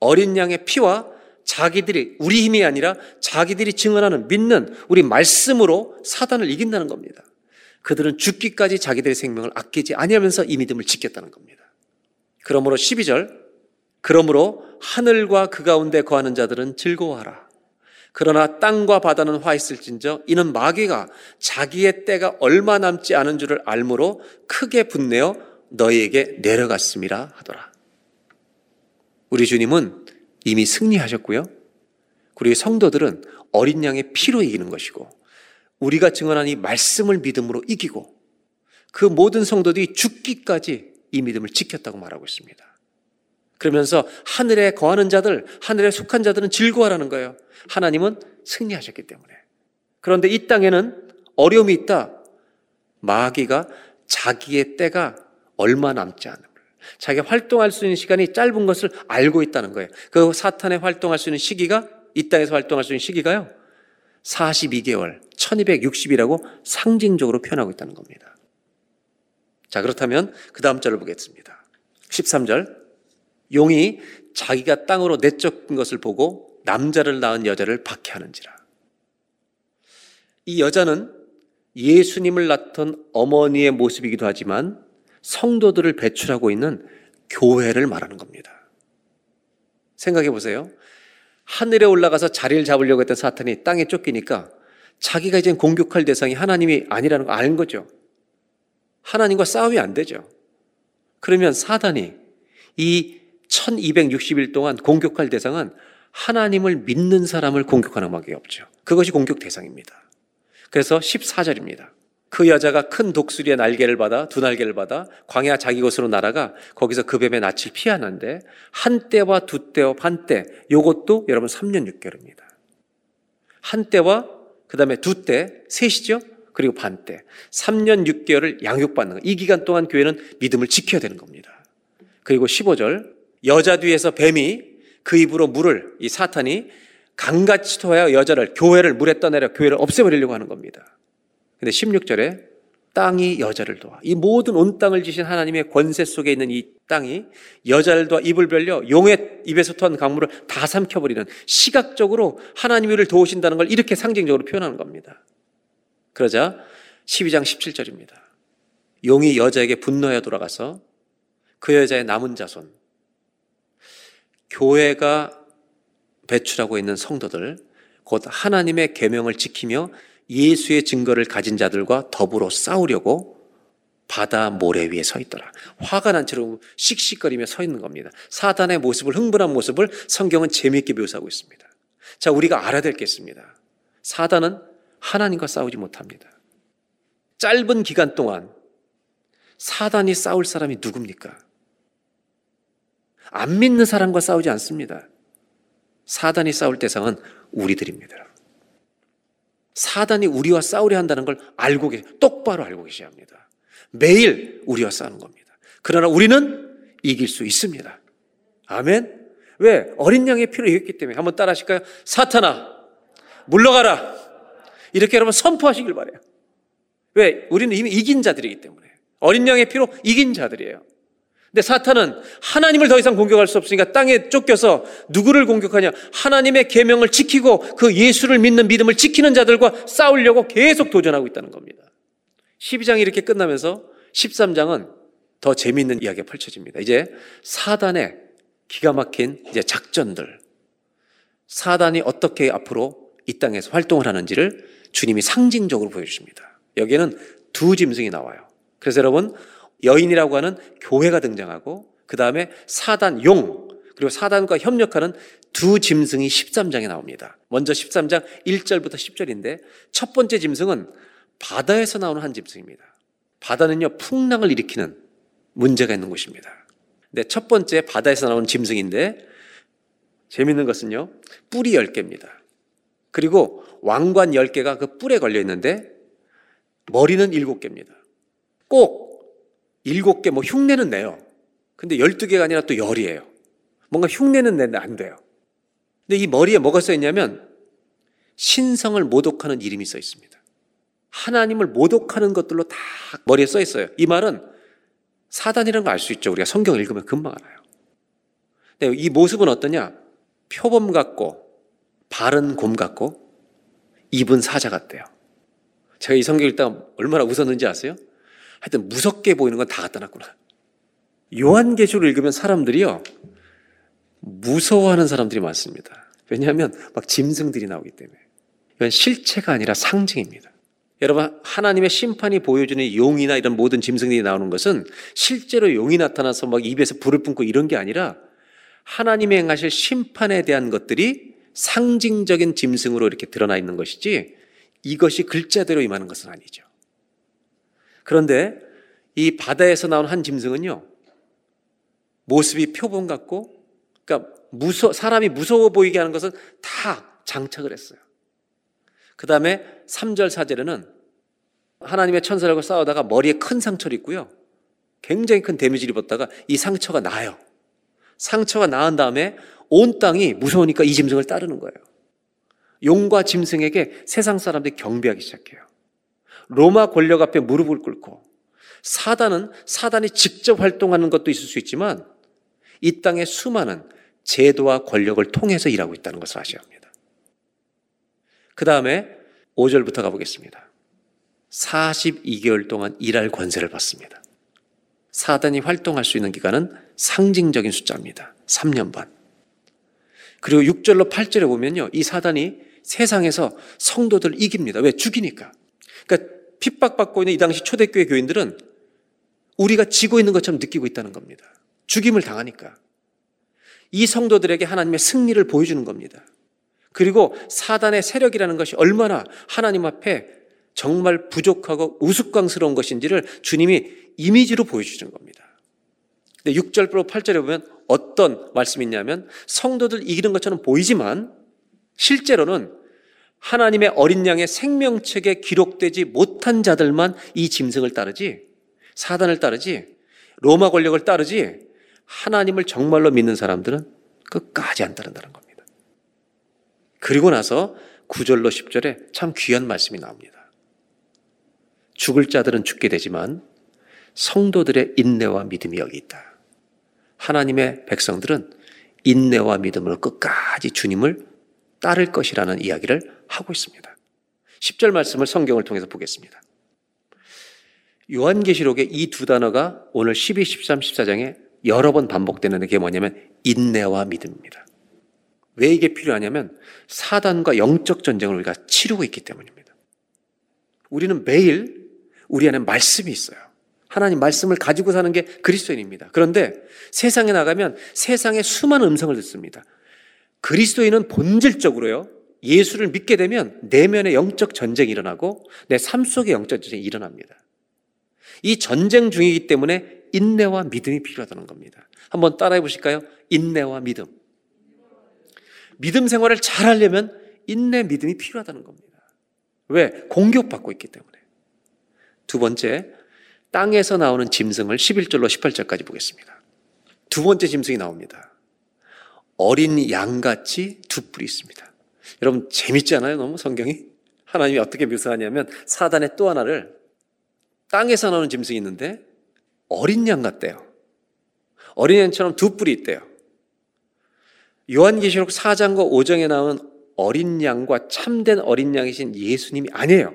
어린 양의 피와 자기들이 우리 힘이 아니라 자기들이 증언하는 믿는 우리 말씀으로 사단을 이긴다는 겁니다. 그들은 죽기까지 자기들의 생명을 아끼지 아니하면서 이 믿음을 지켰다는 겁니다. 그러므로 12절 그러므로 하늘과 그 가운데 거하는 자들은 즐거워하라. 그러나 땅과 바다는 화 있을진저 이는 마귀가 자기의 때가 얼마 남지 않은 줄을 알므로 크게 분내어 너희에게 내려갔음이라 하더라. 우리 주님은 이미 승리하셨고요. 우리 성도들은 어린 양의 피로 이기는 것이고 우리가 증언한 이 말씀을 믿음으로 이기고 그 모든 성도들이 죽기까지 이 믿음을 지켰다고 말하고 있습니다. 그러면서 하늘에 거하는 자들, 하늘에 속한 자들은 즐거워하라는 거예요. 하나님은 승리하셨기 때문에. 그런데 이 땅에는 어려움이 있다. 마귀가 자기의 때가 얼마 남지 않음을, 자기가 활동할 수 있는 시간이 짧은 것을 알고 있다는 거예요. 그 사탄의 활동할 수 있는 시기가, 이 땅에서 활동할 수 있는 시기가요. 42개월, 1260이라고 상징적으로 표현하고 있다는 겁니다. 자, 그렇다면 그 다음 절을 보겠습니다. 13절. 용이 자기가 땅으로 내쫓은 것을 보고 남자를 낳은 여자를 박해하는지라. 이 여자는 예수님을 낳던 어머니의 모습이기도 하지만 성도들을 배출하고 있는 교회를 말하는 겁니다. 생각해 보세요. 하늘에 올라가서 자리를 잡으려고 했던 사탄이 땅에 쫓기니까 자기가 이제 공격할 대상이 하나님이 아니라는 걸 아는 거죠. 하나님과 싸움이 안 되죠. 그러면 사단이 이 1260일 동안 공격할 대상은 하나님을 믿는 사람을 공격하는 밖에 없죠. 그것이 공격 대상입니다. 그래서 14절입니다. 그 여자가 큰 독수리의 날개를 받아 두 날개를 받아 광야 자기 곳으로 날아가 거기서 그 뱀의 낯을 피하는데 한 때와 두 때와 반때 요것도 여러분 3년 6개월입니다. 한 때와 그다음에 두 때 셋이죠. 그리고 반 때. 3년 6개월을 양육받는 거. 이 기간 동안 교회는 믿음을 지켜야 되는 겁니다. 그리고 15절 여자 뒤에서 뱀이 그 입으로 물을 이 사탄이 강같이 토하여 여자를 교회를 물에 떠내려 교회를 없애버리려고 하는 겁니다. 근데 16절에 땅이 여자를 도와. 이 모든 온 땅을 지신 하나님의 권세 속에 있는 이 땅이 여자를 도와 입을 벌려 용의 입에서 토한 강물을 다 삼켜버리는 시각적으로 하나님을 도우신다는 걸 이렇게 상징적으로 표현하는 겁니다. 그러자 12장 17절입니다. 용이 여자에게 분노하여 돌아가서 그 여자의 남은 자손, 교회가 배출하고 있는 성도들, 곧 하나님의 계명을 지키며 예수의 증거를 가진 자들과 더불어 싸우려고 바다 모래 위에 서 있더라. 화가 난 채로 씩씩거리며 서 있는 겁니다. 사단의 모습을, 흥분한 모습을 성경은 재미있게 묘사하고 있습니다. 자, 우리가 알아야 될 게 있습니다. 사단은 하나님과 싸우지 못합니다. 짧은 기간 동안 사단이 싸울 사람이 누굽니까? 안 믿는 사람과 싸우지 않습니다. 사단이 싸울 대상은 우리들입니다. 사단이 우리와 싸우려 한다는 걸 알고 계시, 똑바로 알고 계셔야 합니다. 매일 우리와 싸우는 겁니다. 그러나 우리는 이길 수 있습니다. 아멘? 왜? 어린 양의 피로 이겼기 때문에. 한번 따라 하실까요? 사탄아, 물러가라. 이렇게 여러분 선포하시길 바래요. 왜? 우리는 이미 이긴 자들이기 때문에. 어린 양의 피로 이긴 자들이에요. 근데 사탄은 하나님을 더 이상 공격할 수 없으니까 땅에 쫓겨서 누구를 공격하냐? 하나님의 계명을 지키고 그 예수를 믿는 믿음을 지키는 자들과 싸우려고 계속 도전하고 있다는 겁니다. 12장이 이렇게 끝나면서 13장은 더 재미있는 이야기가 펼쳐집니다. 이제 사단의 기가 막힌 이제 작전들, 사단이 어떻게 앞으로 이 땅에서 활동을 하는지를 주님이 상징적으로 보여주십니다. 여기에는 두 짐승이 나와요. 그래서 여러분, 여인이라고 하는 교회가 등장하고, 그 다음에 사단 용, 그리고 사단과 협력하는 두 짐승이 13장에 나옵니다. 먼저 13장 1절부터 10절인데, 첫 번째 짐승은 바다에서 나오는 한 짐승입니다. 바다는요, 풍랑을 일으키는 문제가 있는 곳입니다. 네, 첫 번째 바다에서 나오는 짐승인데, 재밌는 것은요, 뿔이 10개입니다. 그리고 왕관 10개가 그 뿔에 걸려 있는데, 머리는 7개입니다. 꼭 7개, 뭐 흉내는 내요. 근데 12개가 아니라 또 열이에요. 뭔가 흉내는 내는데 안 돼요. 근데 이 머리에 뭐가 써 있냐면, 신성을 모독하는 이름이 써 있습니다. 하나님을 모독하는 것들로 다 머리에 써 있어요. 이 말은 사단이라는 걸 알 수 있죠. 우리가 성경 읽으면 금방 알아요. 근데 이 모습은 어떠냐? 표범 같고, 바른 곰 같고, 입은 사자 같대요. 제가 이 성경 읽다 얼마나 웃었는지 아세요? 하여튼 무섭게 보이는 건 다 갖다 놨구나. 요한계시를 읽으면 사람들이요, 무서워하는 사람들이 많습니다. 왜냐하면 막 짐승들이 나오기 때문에. 이건 실체가 아니라 상징입니다. 여러분, 하나님의 심판이 보여주는 용이나 이런 모든 짐승들이 나오는 것은 실제로 용이 나타나서 막 입에서 불을 뿜고 이런 게 아니라 하나님의 행하실 심판에 대한 것들이 상징적인 짐승으로 이렇게 드러나 있는 것이지 이것이 글자대로 임하는 것은 아니죠. 그런데 이 바다에서 나온 한 짐승은요, 모습이 표본 같고, 그러니까 무서, 사람이 무서워 보이게 하는 것은 다 장착을 했어요. 그 다음에 3절, 4절에는 하나님의 천사들과 싸우다가 머리에 큰 상처를 입고요. 굉장히 큰 데미지를 입었다가 이 상처가 나요. 상처가 나은 다음에 온 땅이 무서우니까 이 짐승을 따르는 거예요. 용과 짐승에게 세상 사람들이 경배하기 시작해요. 로마 권력 앞에 무릎을 꿇고 사단은 사단이 직접 활동하는 것도 있을 수 있지만 이 땅의 수많은 제도와 권력을 통해서 일하고 있다는 것을 아셔야 합니다. 그 다음에 5절부터 가보겠습니다. 42개월 동안 일할 권세를 받습니다. 사단이 활동할 수 있는 기간은 상징적인 숫자입니다. 3년 반. 그리고 6절로 8절에 보면요. 이 사단이 세상에서 성도들을 이깁니다. 왜? 죽이니까. 그러니까 핍박받고 있는 이 당시 초대교회 교인들은 우리가 지고 있는 것처럼 느끼고 있다는 겁니다. 죽임을 당하니까. 이 성도들에게 하나님의 승리를 보여주는 겁니다. 그리고 사단의 세력이라는 것이 얼마나 하나님 앞에 정말 부족하고 우스꽝스러운 것인지를 주님이 이미지로 보여주시는 겁니다. 근데 6절부터 8절에 보면 어떤 말씀이 있냐면 성도들 이기는 것처럼 보이지만 실제로는 하나님의 어린 양의 생명책에 기록되지 못한 자들만 이 짐승을 따르지 사단을 따르지 로마 권력을 따르지 하나님을 정말로 믿는 사람들은 끝까지 안 따른다는 겁니다. 그리고 나서 9절로 10절에 참 귀한 말씀이 나옵니다. 죽을 자들은 죽게 되지만 성도들의 인내와 믿음이 여기 있다. 하나님의 백성들은 인내와 믿음으로 끝까지 주님을 따를 것이라는 이야기를 하고 있습니다. 10절 말씀을 성경을 통해서 보겠습니다. 요한계시록의 이 두 단어가 오늘 12, 13, 14장에 여러 번 반복되는 게 뭐냐면 인내와 믿음입니다. 왜 이게 필요하냐면 사단과 영적 전쟁을 우리가 치르고 있기 때문입니다. 우리는 매일 우리 안에 말씀이 있어요. 하나님 말씀을 가지고 사는 게 그리스도인입니다. 그런데 세상에 나가면 세상의 수많은 음성을 듣습니다. 그리스도인은 본질적으로요. 예수를 믿게 되면 내면의 영적 전쟁이 일어나고 내 삶 속의 영적 전쟁이 일어납니다. 이 전쟁 중이기 때문에 인내와 믿음이 필요하다는 겁니다. 한번 따라해 보실까요? 인내와 믿음. 믿음 생활을 잘 하려면 인내, 믿음이 필요하다는 겁니다. 왜? 공격받고 있기 때문에. 두 번째, 땅에서 나오는 짐승을 11절로 18절까지 보겠습니다. 두 번째 짐승이 나옵니다. 어린 양같이 두 뿔이 있습니다. 여러분 재밌지 않아요? 너무 성경이? 하나님이 어떻게 묘사하냐면 사단의 또 하나를 땅에서 나오는 짐승이 있는데 어린 양 같대요. 어린 양처럼 두 뿔이 있대요. 요한계시록 4장과 5장에 나온 어린 양과 참된 어린 양이신 예수님이 아니에요.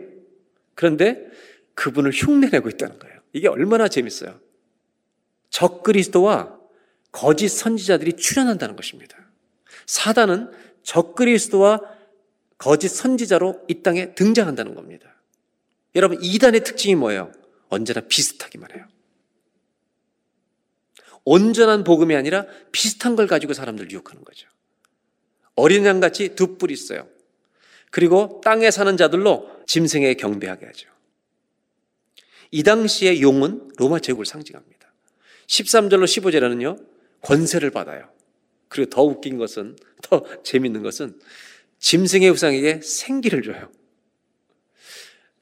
그런데 그분을 흉내내고 있다는 거예요. 이게 얼마나 재밌어요. 적 그리스도와 거짓 선지자들이 출현한다는 것입니다. 사단은 적그리스도와 거짓 선지자로 이 땅에 등장한다는 겁니다. 여러분, 이단의 특징이 뭐예요? 언제나 비슷하기만 해요. 온전한 복음이 아니라 비슷한 걸 가지고 사람들 유혹하는 거죠. 어린 양같이 두 뿔이 있어요. 그리고 땅에 사는 자들로 짐승에 경배하게 하죠. 이 당시의 용은 로마 제국을 상징합니다. 13절로 15절에는요, 권세를 받아요. 그리고 더 웃긴 것은, 더 재밌는 것은 짐승의 우상에게 생기를 줘요.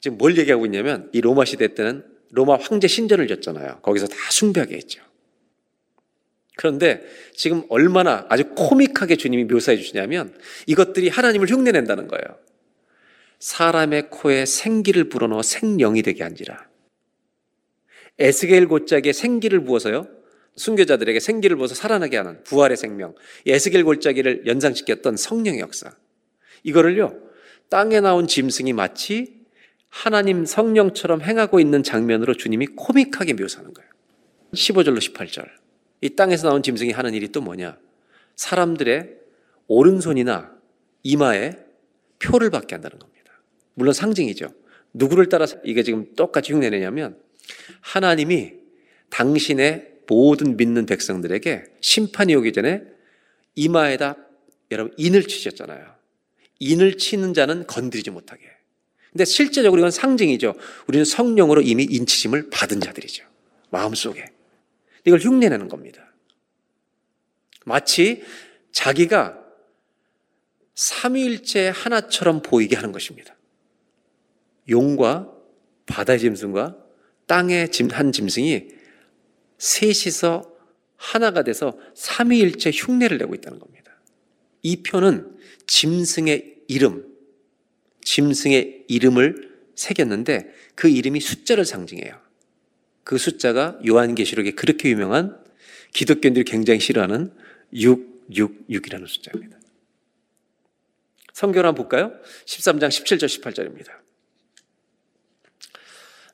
지금 뭘 얘기하고 있냐면 이 로마 시대 때는 로마 황제 신전을 졌잖아요. 거기서 다 숭배하게 했죠. 그런데 지금 얼마나 아주 코믹하게 주님이 묘사해 주시냐면 이것들이 하나님을 흉내낸다는 거예요. 사람의 코에 생기를 불어넣어 생령이 되게 한지라. 에스겔 골짜기에 생기를 부어서요. 순교자들에게 생기를 부어서 살아나게 하는 부활의 생명. 에스겔 골짜기를 연상시켰던 성령의 역사. 이거를요. 땅에 나온 짐승이 마치 하나님 성령처럼 행하고 있는 장면으로 주님이 코믹하게 묘사하는 거예요. 15절로 18절. 이 땅에서 나온 짐승이 하는 일이 또 뭐냐? 사람들의 오른손이나 이마에 표를 받게 한다는 겁니다. 물론 상징이죠. 누구를 따라서 이게 지금 똑같이 흉내내냐면 하나님이 당신의 모든 믿는 백성들에게 심판이 오기 전에 이마에다 여러분 인을 치셨잖아요. 인을 치는 자는 건드리지 못하게. 근데 실제적으로 이건 상징이죠. 우리는 성령으로 이미 인치심을 받은 자들이죠. 마음속에. 이걸 흉내내는 겁니다. 마치 자기가 삼위일체 하나처럼 보이게 하는 것입니다. 용과 바다의 짐승과 땅의 한 짐승이 셋이서 하나가 돼서 삼위일체 흉내를 내고 있다는 겁니다. 이 표는 짐승의 이름, 짐승의 이름을 새겼는데 그 이름이 숫자를 상징해요. 그 숫자가 요한계시록에 그렇게 유명한 기독교인들이 굉장히 싫어하는 6, 6, 6이라는 숫자입니다. 성경 한번 볼까요? 13장 17절 18절입니다.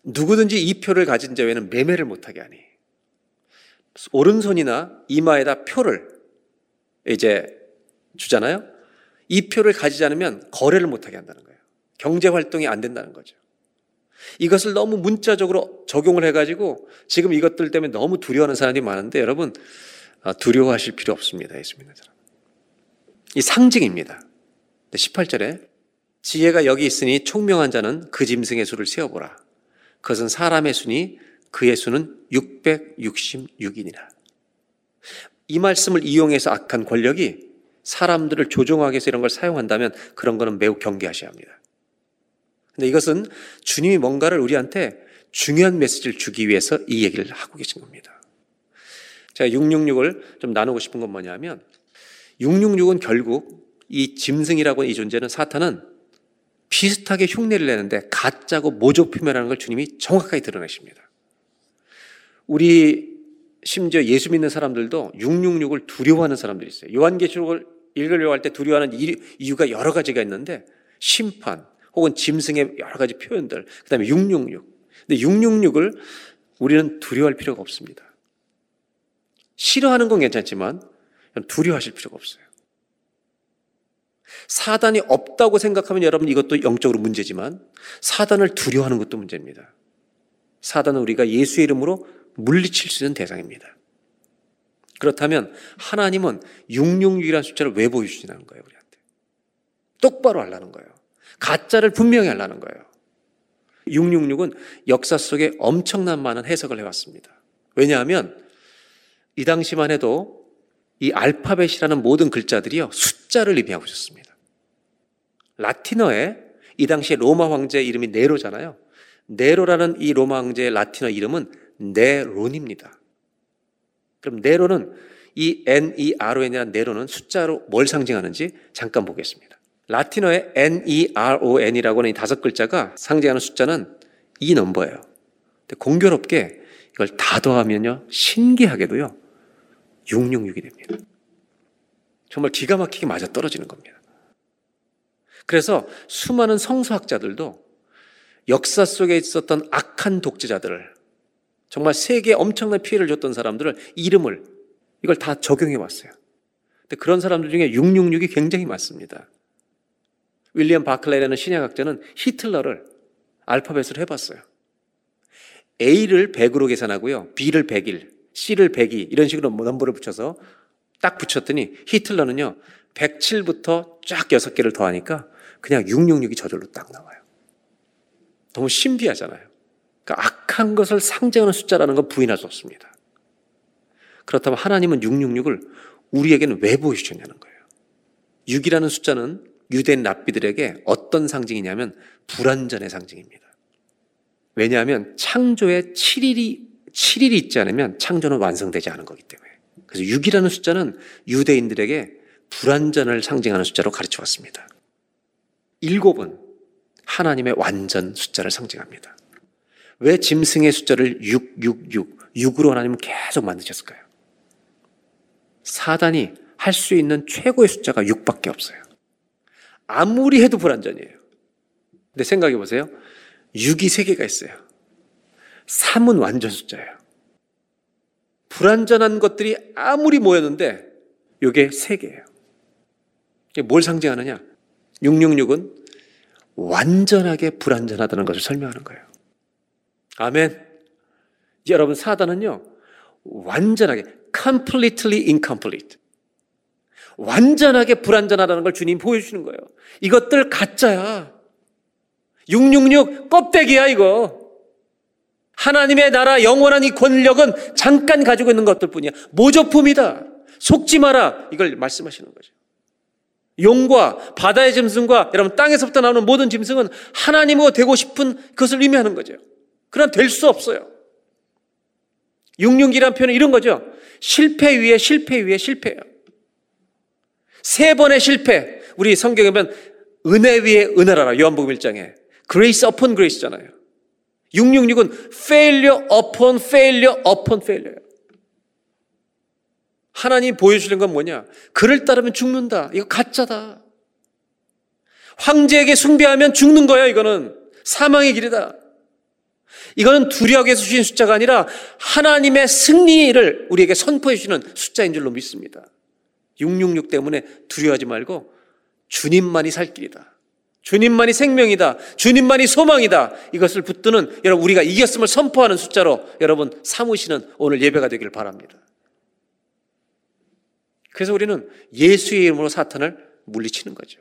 누구든지 이 표를 가진 자에는 매매를 못하게 하니 오른손이나 이마에다 표를 이제 주잖아요. 이 표를 가지지 않으면 거래를 못하게 한다는 거예요. 경제 활동이 안 된다는 거죠. 이것을 너무 문자적으로 적용을 해가지고 지금 이것들 때문에 너무 두려워하는 사람이 많은데 여러분 아, 두려워하실 필요 없습니다. 예수 믿는 사람. 이 상징입니다. 18절에 지혜가 여기 있으니 총명한 자는 그 짐승의 수를 세어보라. 그것은 사람의 수니 그의 수는 666이니라. 이 말씀을 이용해서 악한 권력이 사람들을 조종하기 위해서 이런 걸 사용한다면 그런 거는 매우 경계하셔야 합니다. 근데 이것은 주님이 뭔가를 우리한테 중요한 메시지를 주기 위해서 이 얘기를 하고 계신 겁니다. 제가 666을 좀 나누고 싶은 건 뭐냐면 666은 결국 이 짐승이라고 이 존재는 사탄은 비슷하게 흉내를 내는데 가짜고 모조 표면하는 걸 주님이 정확하게 드러내십니다. 우리 심지어 예수 믿는 사람들도 666을 두려워하는 사람들이 있어요. 요한계시록을 읽으려고 할 때 두려워하는 이유가 여러 가지가 있는데 심판 혹은 짐승의 여러 가지 표현들 그다음에 666. 근데 666을 우리는 두려워할 필요가 없습니다. 싫어하는 건 괜찮지만 두려워하실 필요가 없어요. 사단이 없다고 생각하면 여러분 이것도 영적으로 문제지만 사단을 두려워하는 것도 문제입니다. 사단은 우리가 예수의 이름으로 물리칠 수 있는 대상입니다. 그렇다면 하나님은 666이라는 숫자를 왜 보여주시는 거예요, 우리한테? 똑바로 하려는 거예요. 가짜를 분명히 하려는 거예요. 666은 역사 속에 엄청난 많은 해석을 해왔습니다. 왜냐하면 이 당시만 해도 이 알파벳이라는 모든 글자들이요, 숫자를 의미하고 있었습니다. 라틴어에 이 당시에 로마 황제의 이름이 네로잖아요. 네로라는 이 로마 황제의 라틴어 이름은 네론입니다. 그럼 네로는 이 N-E-R-O-N이라는 네로는 숫자로 뭘 상징하는지 잠깐 보겠습니다. 라틴어의 N-E-R-O-N이라고 하는 이 다섯 글자가 상징하는 숫자는 이 넘버예요. 근데 공교롭게 이걸 다 더하면요, 신기하게도요, 666이 됩니다. 정말 기가 막히게 맞아 떨어지는 겁니다. 그래서 수많은 성서학자들도 역사 속에 있었던 악한 독재자들을 정말 세계에 엄청난 피해를 줬던 사람들을 이름을 이걸 다 적용해 왔어요. 근데 그런 사람들 중에 666이 굉장히 많습니다. 윌리엄 바클레라는 신약학자는 히틀러를 알파벳으로 해봤어요. A를 100으로 계산하고요. B를 101, C를 102 이런 식으로 넘버를 붙여서 딱 붙였더니 히틀러는요. 107부터 쫙 6개를 더하니까 그냥 666이 저절로 딱 나와요. 너무 신비하잖아요. 그러니까 악한 것을 상징하는 숫자라는 건 부인할 수 없습니다. 그렇다면 하나님은 666을 우리에게는 왜 보여주셨냐는 거예요. 6이라는 숫자는 유대인 랍비들에게 어떤 상징이냐면 불완전의 상징입니다. 왜냐하면 창조에 7일이 7일이 있지 않으면 창조는 완성되지 않은 거기 때문에. 그래서 6이라는 숫자는 유대인들에게 불완전을 상징하는 숫자로 가르쳐 왔습니다. 7은 하나님의 완전 숫자를 상징합니다. 왜 짐승의 숫자를 666, 6으로 하나님은 계속 만드셨을까요? 사단이 할 수 있는 최고의 숫자가 6밖에 없어요. 아무리 해도 불완전이에요. 근데 생각해 보세요. 6이 3개가 있어요. 3은 완전 숫자예요. 불완전한 것들이 아무리 모였는데 이게 3개예요. 이게 뭘 상징하느냐? 666은 완전하게 불완전하다는 것을 설명하는 거예요. 아멘. 여러분 사단은요. 완전하게 completely incomplete. 완전하게 불완전하다는 걸 주님 보여주시는 거예요. 이것들 가짜야. 666 껍데기야 이거. 하나님의 나라 영원한 이 권력은 잠깐 가지고 있는 것들 뿐이야. 모조품이다. 속지 마라. 이걸 말씀하시는 거죠. 용과 바다의 짐승과 여러분 땅에서부터 나오는 모든 짐승은 하나님으로 되고 싶은 것을 의미하는 거죠. 그럼 될수 없어요. 666이라는 표현은 이런 거죠. 실패 위에 실패 위에 실패예요. 세 번의 실패. 우리 성경에 보면 은혜 위에 은혜라라. 요한복음 1장에. grace upon grace잖아요. 666은 failure upon failure upon failure. 하나님 보여주는 건 뭐냐? 그를 따르면 죽는다. 이거 가짜다. 황제에게 숭배하면 죽는 거야, 이거는. 사망의 길이다. 이거는 두려워해서 주신 숫자가 아니라 하나님의 승리를 우리에게 선포해 주시는 숫자인 줄로 믿습니다. 666 때문에 두려워하지 말고 주님만이 살 길이다. 주님만이 생명이다. 주님만이 소망이다. 이것을 붙드는 여러분 우리가 이겼음을 선포하는 숫자로 여러분 삼으시는 오늘 예배가 되기를 바랍니다. 그래서 우리는 예수의 이름으로 사탄을 물리치는 거죠.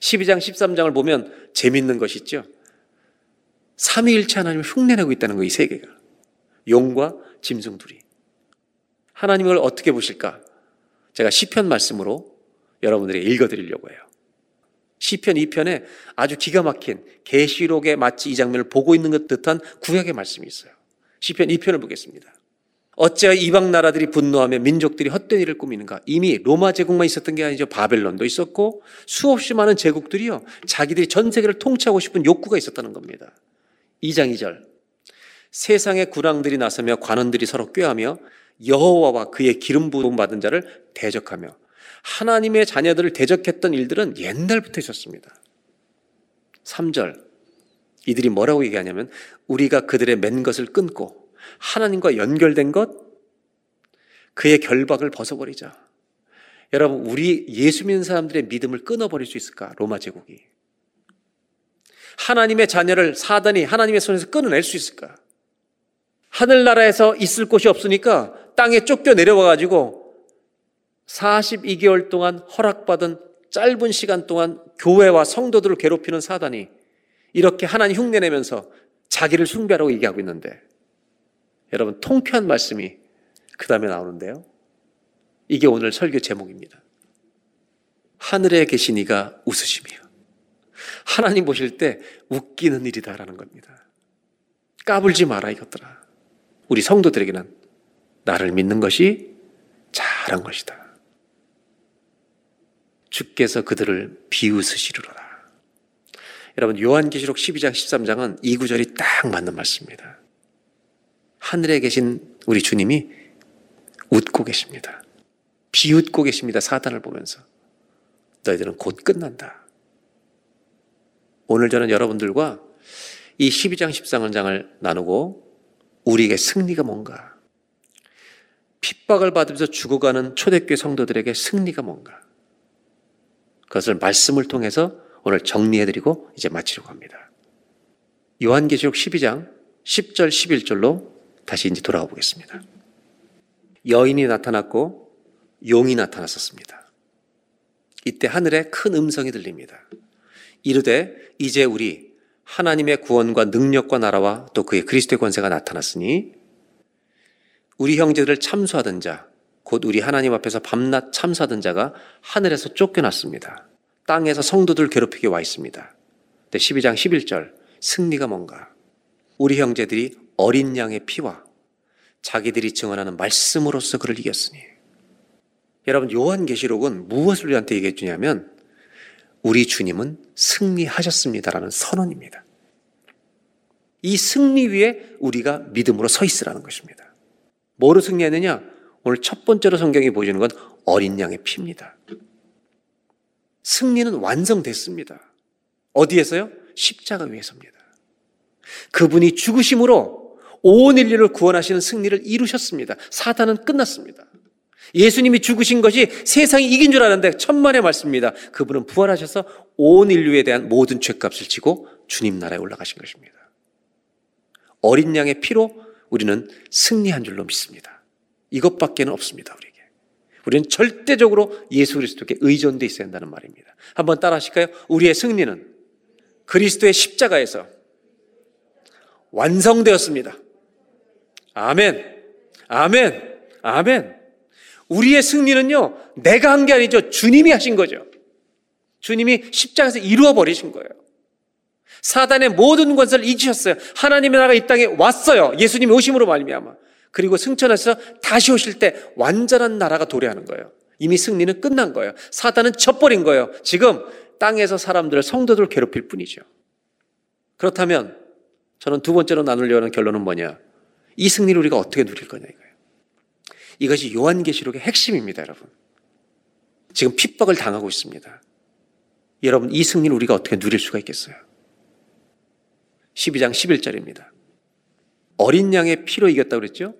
12장, 13장을 보면 재밌는 것이 있죠. 삼위일체 하나님을 흉내내고 있다는 거, 이 세계가. 용과 짐승 둘이. 하나님을 어떻게 보실까? 제가 시편 말씀으로 여러분들에게 읽어드리려고 해요. 시편 2편에 아주 기가 막힌 계시록에 마치 이 장면을 보고 있는 것 듯한 구약의 말씀이 있어요. 시편 2편을 보겠습니다. 어찌하여 이방 나라들이 분노하며 민족들이 헛된 일을 꾸미는가? 이미 로마 제국만 있었던 게 아니죠. 바벨론도 있었고 수없이 많은 제국들이요. 자기들이 전 세계를 통치하고 싶은 욕구가 있었다는 겁니다. 2장 2절. 세상의 구랑들이 나서며 관원들이 서로 꾀하며 여호와와 그의 기름 부음 받은 자를 대적하며 하나님의 자녀들을 대적했던 일들은 옛날부터 있었습니다. 3절. 이들이 뭐라고 얘기하냐면 우리가 그들의 맨 것을 끊고 하나님과 연결된 것, 그의 결박을 벗어버리자. 여러분, 우리 예수 믿는 사람들의 믿음을 끊어버릴 수 있을까? 로마 제국이. 하나님의 자녀를 사단이 하나님의 손에서 끊어낼 수 있을까? 하늘나라에서 있을 곳이 없으니까 땅에 쫓겨 내려와가지고 42개월 동안 허락받은 짧은 시간 동안 교회와 성도들을 괴롭히는 사단이 이렇게 하나님 흉내내면서 자기를 숭배하라고 얘기하고 있는데 여러분 통쾌한 말씀이 그 다음에 나오는데요. 이게 오늘 설교 제목입니다. 하늘에 계신 이가 웃으시며 하나님 보실 때 웃기는 일이다라는 겁니다. 까불지 마라 이것들아. 우리 성도들에게는 나를 믿는 것이 잘한 것이다. 주께서 그들을 비웃으시리로라. 여러분 요한계시록 12장 13장은 이 구절이 딱 맞는 말씀입니다. 하늘에 계신 우리 주님이 웃고 계십니다. 비웃고 계십니다. 사단을 보면서. 너희들은 곧 끝난다. 오늘 저는 여러분들과 이 12장 13장을 나누고 우리에게 승리가 뭔가 핍박을 받으면서 죽어가는 초대교회 성도들에게 승리가 뭔가 그것을 말씀을 통해서 오늘 정리해드리고 이제 마치려고 합니다. 요한계시록 12장 10절 11절로 다시 이제 돌아가 보겠습니다. 여인이 나타났고 용이 나타났었습니다. 이때 하늘에 큰 음성이 들립니다. 이르되 이제 우리 하나님의 구원과 능력과 나라와 또 그의 그리스도의 권세가 나타났으니 우리 형제들을 참수하던 자, 곧 우리 하나님 앞에서 밤낮 참수하던 자가 하늘에서 쫓겨났습니다. 땅에서 성도들 괴롭히게 와 있습니다. 12장 11절 승리가 뭔가? 우리 형제들이 어린 양의 피와 자기들이 증언하는 말씀으로서 그를 이겼으니. 여러분, 요한계시록은 무엇을 우리한테 얘기해 주냐면, 우리 주님은 승리하셨습니다라는 선언입니다. 이 승리 위에 우리가 믿음으로 서 있으라는 것입니다. 뭐로 승리했느냐? 오늘 첫 번째로 성경이 보여주는 건 어린 양의 피입니다. 승리는 완성됐습니다. 어디에서요? 십자가 위에서입니다. 그분이 죽으심으로 온 인류를 구원하시는 승리를 이루셨습니다. 사단은 끝났습니다. 예수님이 죽으신 것이 세상이 이긴 줄 알았는데 천만의 말씀입니다. 그분은 부활하셔서 온 인류에 대한 모든 죄값을 지고 주님 나라에 올라가신 것입니다. 어린 양의 피로 우리는 승리한 줄로 믿습니다. 이것밖에는 없습니다, 우리에게. 우리는 절대적으로 예수 그리스도께 의존돼 있어야 한다는 말입니다. 한번 따라 하실까요? 우리의 승리는 그리스도의 십자가에서 완성되었습니다. 아멘. 아멘. 아멘. 우리의 승리는요, 내가 한 게 아니죠. 주님이 하신 거죠. 주님이 십자가에서 이루어 버리신 거예요. 사단의 모든 권세를 이기셨어요. 하나님의 나라가 이 땅에 왔어요. 예수님이 오심으로 말미암아. 그리고 승천해서 다시 오실 때 완전한 나라가 도래하는 거예요. 이미 승리는 끝난 거예요. 사단은 져버린 거예요. 지금 땅에서 사람들을 성도들을 괴롭힐 뿐이죠. 그렇다면 저는 두 번째로 나누려는 결론은 뭐냐? 이 승리를 우리가 어떻게 누릴 거냐 이거예요. 이것이 요한계시록의 핵심입니다, 여러분. 지금 핍박을 당하고 있습니다. 여러분, 이 승리를 우리가 어떻게 누릴 수가 있겠어요? 12장 11절입니다. 어린 양의 피로 이겼다고 그랬죠?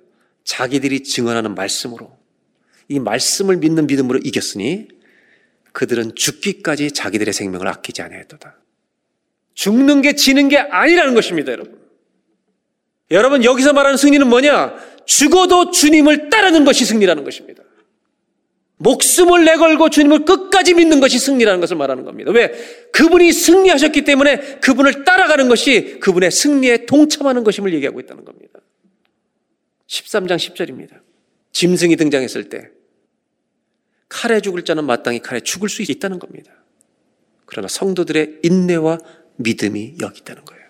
자기들이 증언하는 말씀으로. 이 말씀을 믿는 믿음으로 이겼으니 그들은 죽기까지 자기들의 생명을 아끼지 아니하였도다. 죽는 게 지는 게 아니라는 것입니다, 여러분. 여러분, 여기서 말하는 승리는 뭐냐? 죽어도 주님을 따르는 것이 승리라는 것입니다. 목숨을 내걸고 주님을 끝까지 믿는 것이 승리라는 것을 말하는 겁니다. 왜? 그분이 승리하셨기 때문에 그분을 따라가는 것이 그분의 승리에 동참하는 것임을 얘기하고 있다는 겁니다. 13장 10절입니다. 짐승이 등장했을 때 칼에 죽을 자는 마땅히 칼에 죽을 수 있다는 겁니다. 그러나 성도들의 인내와 믿음이 여기 있다는 거예요.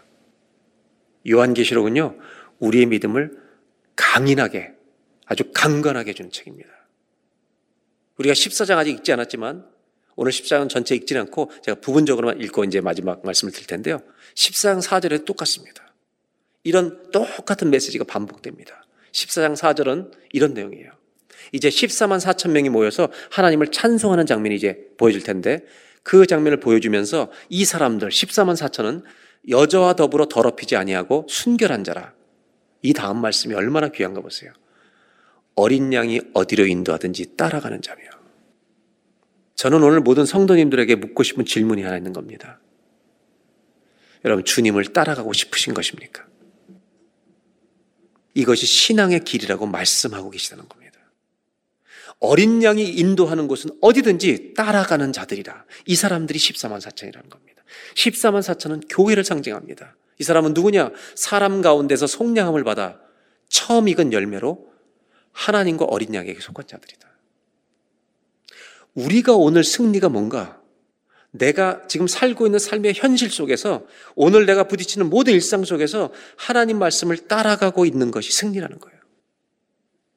요한계시록은요, 우리의 믿음을 강인하게, 아주 강건하게 주는 책입니다. 우리가 14장 아직 읽지 않았지만, 오늘 14장 전체 읽지는 않고, 제가 부분적으로만 읽고 이제 마지막 말씀을 드릴 텐데요. 14장 4절에 똑같습니다. 이런 똑같은 메시지가 반복됩니다. 14장 4절은 이런 내용이에요. 이제 14만 4천 명이 모여서 하나님을 찬송하는 장면이 이제 보여질 텐데, 그 장면을 보여주면서 이 사람들 14만 4천은 여자와 더불어 더럽히지 아니하고 순결한 자라. 이 다음 말씀이 얼마나 귀한가 보세요. 어린 양이 어디로 인도하든지 따라가는 자며. 저는 오늘 모든 성도님들에게 묻고 싶은 질문이 하나 있는 겁니다. 여러분, 주님을 따라가고 싶으신 것입니까? 이것이 신앙의 길이라고 말씀하고 계시다는 겁니다. 어린 양이 인도하는 곳은 어디든지 따라가는 자들이라. 이 사람들이 14만 4천이라는 겁니다. 14만 4천은 교회를 상징합니다. 이 사람은 누구냐? 사람 가운데서 속량함을 받아 처음 익은 열매로 하나님과 어린 양에게 속한 자들이다. 우리가 오늘 승리가 뭔가? 내가 지금 살고 있는 삶의 현실 속에서 오늘 내가 부딪히는 모든 일상 속에서 하나님 말씀을 따라가고 있는 것이 승리라는 거예요.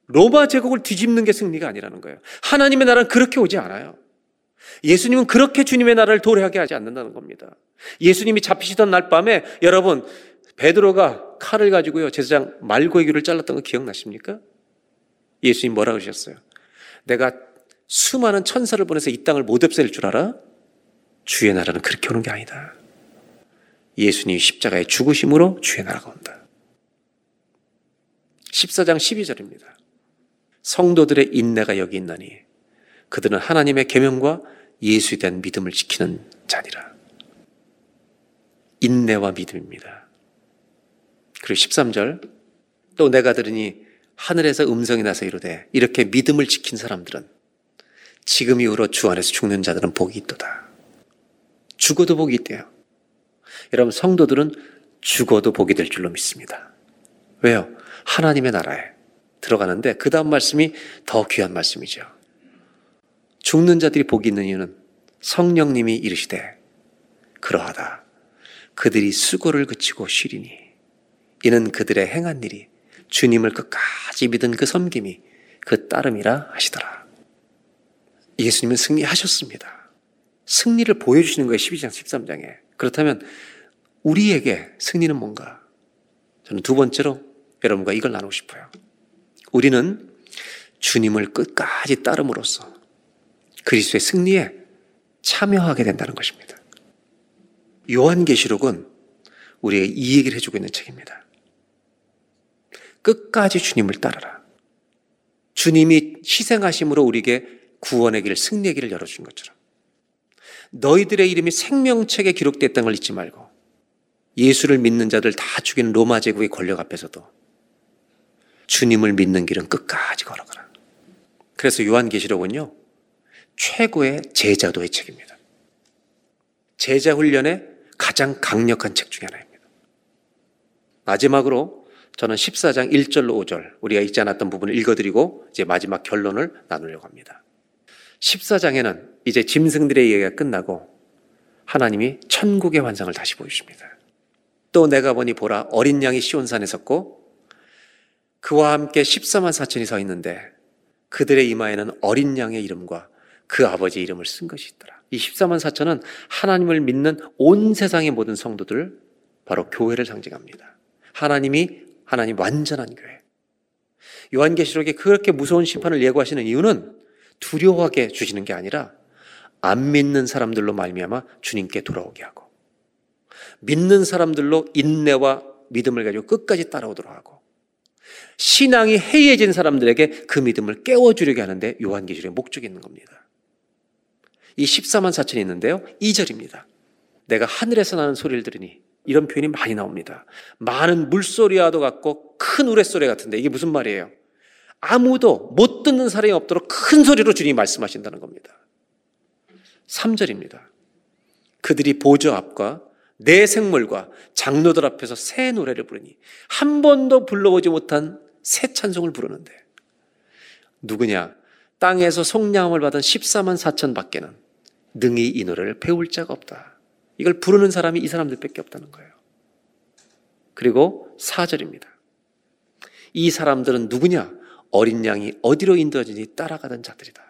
로마 제국을 뒤집는 게 승리가 아니라는 거예요. 하나님의 나라는 그렇게 오지 않아요. 예수님은 그렇게 주님의 나라를 도래하게 하지 않는다는 겁니다. 예수님이 잡히시던 날 밤에 여러분 베드로가 칼을 가지고요 제사장 말고의 귀를 잘랐던 거 기억나십니까? 예수님 뭐라 그러셨어요? 내가 수많은 천사를 보내서 이 땅을 못 없앨 줄 알아? 주의 나라는 그렇게 오는 게 아니다. 예수님이 십자가에 죽으심으로 주의 나라가 온다. 14장 12절입니다. 성도들의 인내가 여기 있나니 그들은 하나님의 계명과 예수에 대한 믿음을 지키는 자니라. 인내와 믿음입니다. 그리고 13절 또 내가 들으니 하늘에서 음성이 나서 이르되 이렇게 믿음을 지킨 사람들은 지금 이후로 주 안에서 죽는 자들은 복이 있도다. 죽어도 복이 있대요. 여러분 성도들은 죽어도 복이 될 줄로 믿습니다. 왜요? 하나님의 나라에 들어가는데 그 다음 말씀이 더 귀한 말씀이죠. 죽는 자들이 복이 있는 이유는 성령님이 이르시되 그러하다. 그들이 수고를 그치고 쉬리니 이는 그들의 행한 일이 주님을 끝까지 믿은 그 섬김이 그 따름이라 하시더라. 예수님은 승리하셨습니다. 승리를 보여주시는 거예요. 12장, 13장에. 그렇다면 우리에게 승리는 뭔가? 저는 두 번째로 여러분과 이걸 나누고 싶어요. 우리는 주님을 끝까지 따름으로써 그리스도의 승리에 참여하게 된다는 것입니다. 요한계시록은 우리에게 이 얘기를 해주고 있는 책입니다. 끝까지 주님을 따르라. 주님이 희생하심으로 우리에게 구원의 길, 승리의 길을 열어준 것처럼 너희들의 이름이 생명책에 기록됐다는 걸 잊지 말고 예수를 믿는 자들 다 죽이는 로마 제국의 권력 앞에서도 주님을 믿는 길은 끝까지 걸어가라. 그래서 요한계시록은요, 최고의 제자도의 책입니다. 제자 훈련의 가장 강력한 책 중에 하나입니다. 마지막으로 저는 14장 1절로 5절, 우리가 읽지 않았던 부분을 읽어드리고 이제 마지막 결론을 나누려고 합니다. 14장에는 이제 짐승들의 이야기가 끝나고 하나님이 천국의 환상을 다시 보여주십니다. 또 내가 보니 보라 어린 양이 시온산에 섰고 그와 함께 14만 4천이 서 있는데 그들의 이마에는 어린 양의 이름과 그 아버지 이름을 쓴 것이 있더라. 이 14만 4천은 하나님을 믿는 온 세상의 모든 성도들 바로 교회를 상징합니다. 하나님이 하나님 완전한 교회. 요한계시록에 그렇게 무서운 심판을 예고하시는 이유는 두려워하게 주시는 게 아니라 안 믿는 사람들로 말미암아 주님께 돌아오게 하고 믿는 사람들로 인내와 믿음을 가지고 끝까지 따라오도록 하고 신앙이 해이해진 사람들에게 그 믿음을 깨워주려게 하는데 요한계시록의 목적이 있는 겁니다. 이 14만 4천이 있는데요. 2절입니다. 내가 하늘에서 나는 소리를 들으니 이런 표현이 많이 나옵니다. 많은 물소리와도 같고 큰 우레소리 같은데 이게 무슨 말이에요? 아무도 못 듣는 사람이 없도록 큰 소리로 주님이 말씀하신다는 겁니다. 3절입니다. 그들이 보좌 앞과 내 생물과 장로들 앞에서 새 노래를 부르니 한 번도 불러보지 못한 새 찬송을 부르는데 누구냐? 땅에서 속량함을 받은 14만 4천 밖에는 능히 이 노래를 배울 자가 없다. 이걸 부르는 사람이 이 사람들밖에 없다는 거예요. 그리고 4절입니다. 이 사람들은 누구냐? 어린 양이 어디로 인도하지니 따라가던 자들이다.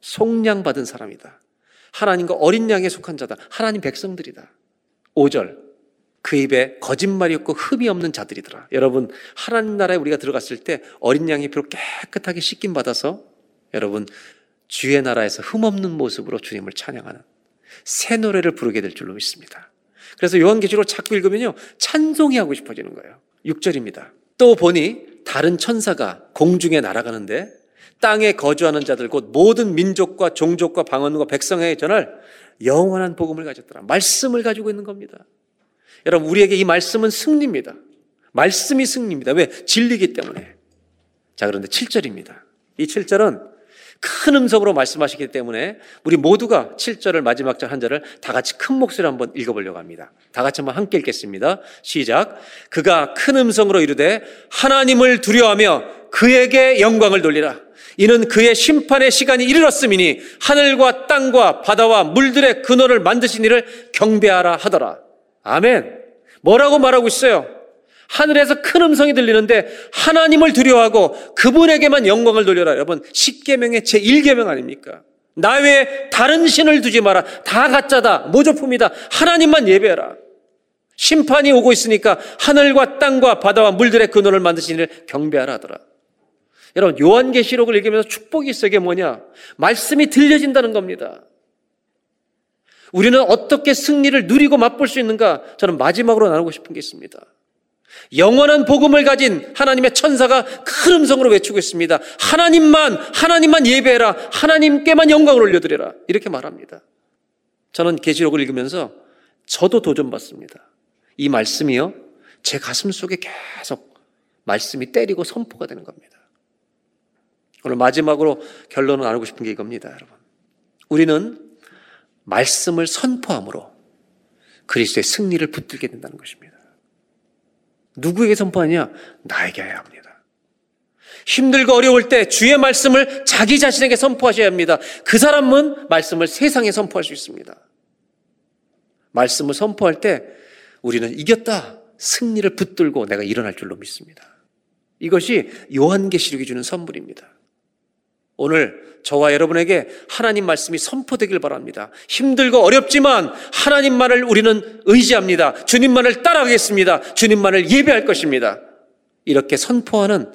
속량 받은 사람이다. 하나님과 어린 양에 속한 자다. 하나님 백성들이다. 5절. 그 입에 거짓말이 없고 흠이 없는 자들이더라. 여러분, 하나님 나라에 우리가 들어갔을 때 어린 양이 비록 깨끗하게 씻김 받아서 여러분, 주의 나라에서 흠 없는 모습으로 주님을 찬양하는 새 노래를 부르게 될 줄로 믿습니다. 그래서 요한계시록 자꾸 읽으면요. 찬송이 하고 싶어지는 거예요. 6절입니다. 또 보니 다른 천사가 공중에 날아가는데 땅에 거주하는 자들 곧 모든 민족과 종족과 방언과 백성에게 전할 영원한 복음을 가졌더라. 말씀을 가지고 있는 겁니다. 여러분 우리에게 이 말씀은 승리입니다. 말씀이 승리입니다. 왜? 진리기 때문에. 자 그런데 7절입니다. 이 7절은 큰 음성으로 말씀하시기 때문에 우리 모두가 7절을 마지막 절 한 절을 다 같이 큰 목소리로 한번 읽어보려고 합니다. 다 같이 한번 함께 읽겠습니다. 시작. 그가 큰 음성으로 이르되 하나님을 두려워하며 그에게 영광을 돌리라. 이는 그의 심판의 시간이 이르렀음이니 하늘과 땅과 바다와 물들의 근원을 만드신 이를 경배하라 하더라. 아멘. 뭐라고 말하고 있어요? 하늘에서 큰 음성이 들리는데 하나님을 두려워하고 그분에게만 영광을 돌려라. 여러분, 10계명의 제1계명 아닙니까? 나 외에 다른 신을 두지 마라. 다 가짜다. 모조품이다. 하나님만 예배해라. 심판이 오고 있으니까 하늘과 땅과 바다와 물들의 근원을 만드신 이를 경배하라 하더라. 여러분, 요한계시록을 읽으면서 축복이 있어 이게 뭐냐? 말씀이 들려진다는 겁니다. 우리는 어떻게 승리를 누리고 맛볼 수 있는가? 저는 마지막으로 나누고 싶은 게 있습니다. 영원한 복음을 가진 하나님의 천사가 큰 음성으로 외치고 있습니다. 하나님만, 하나님만 예배해라. 하나님께만 영광을 올려드려라. 이렇게 말합니다. 저는 계시록을 읽으면서 저도 도전받습니다. 이 말씀이요. 제 가슴 속에 계속 말씀이 때리고 선포가 되는 겁니다. 오늘 마지막으로 결론을 나누고 싶은 게 이겁니다, 여러분. 우리는 말씀을 선포함으로 그리스도의 승리를 붙들게 된다는 것입니다. 누구에게 선포하냐? 나에게 해야 합니다. 힘들고 어려울 때 주의 말씀을 자기 자신에게 선포하셔야 합니다. 그 사람은 말씀을 세상에 선포할 수 있습니다. 말씀을 선포할 때 우리는 이겼다. 승리를 붙들고 내가 일어날 줄로 믿습니다. 이것이 요한계시록이 주는 선물입니다. 오늘 저와 여러분에게 하나님 말씀이 선포되길 바랍니다. 힘들고 어렵지만 하나님만을 우리는 의지합니다. 주님만을 따라가겠습니다. 주님만을 예배할 것입니다. 이렇게 선포하는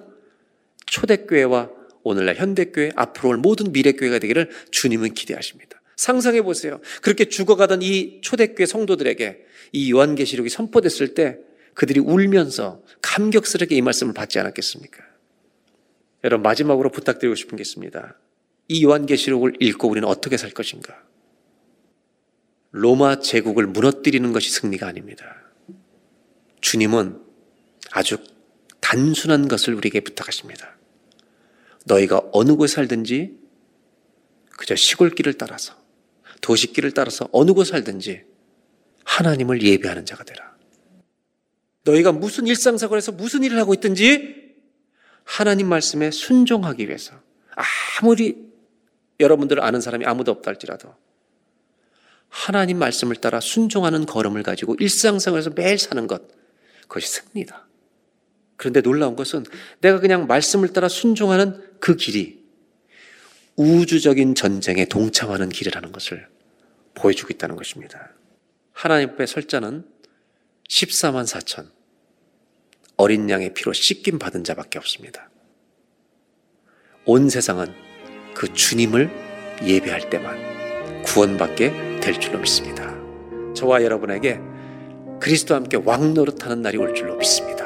초대교회와 오늘날 현대교회, 앞으로 올 모든 미래교회가 되기를 주님은 기대하십니다. 상상해 보세요. 그렇게 죽어가던 이 초대교회 성도들에게 이 요한계시록이 선포됐을 때 그들이 울면서 감격스럽게 이 말씀을 받지 않았겠습니까? 여러분 마지막으로 부탁드리고 싶은 게 있습니다. 이 요한계시록을 읽고 우리는 어떻게 살 것인가? 로마 제국을 무너뜨리는 것이 승리가 아닙니다. 주님은 아주 단순한 것을 우리에게 부탁하십니다. 너희가 어느 곳에 살든지 그저 시골길을 따라서 도시길을 따라서 어느 곳에 살든지 하나님을 예배하는 자가 되라. 너희가 무슨 일상생활에서 무슨 일을 하고 있든지 하나님 말씀에 순종하기 위해서 아무리 여러분들 아는 사람이 아무도 없다 할지라도 하나님 말씀을 따라 순종하는 걸음을 가지고 일상생활에서 매일 사는 것 그것이 승리다. 그런데 놀라운 것은 내가 그냥 말씀을 따라 순종하는 그 길이 우주적인 전쟁에 동참하는 길이라는 것을 보여주고 있다는 것입니다. 하나님 앞에 설자는 14만 4천 어린 양의 피로 씻김 받은 자밖에 없습니다. 온 세상은 그 주님을 예배할 때만 구원받게 될 줄로 믿습니다. 저와 여러분에게 그리스도와 함께 왕 노릇하는 날이 올 줄로 믿습니다.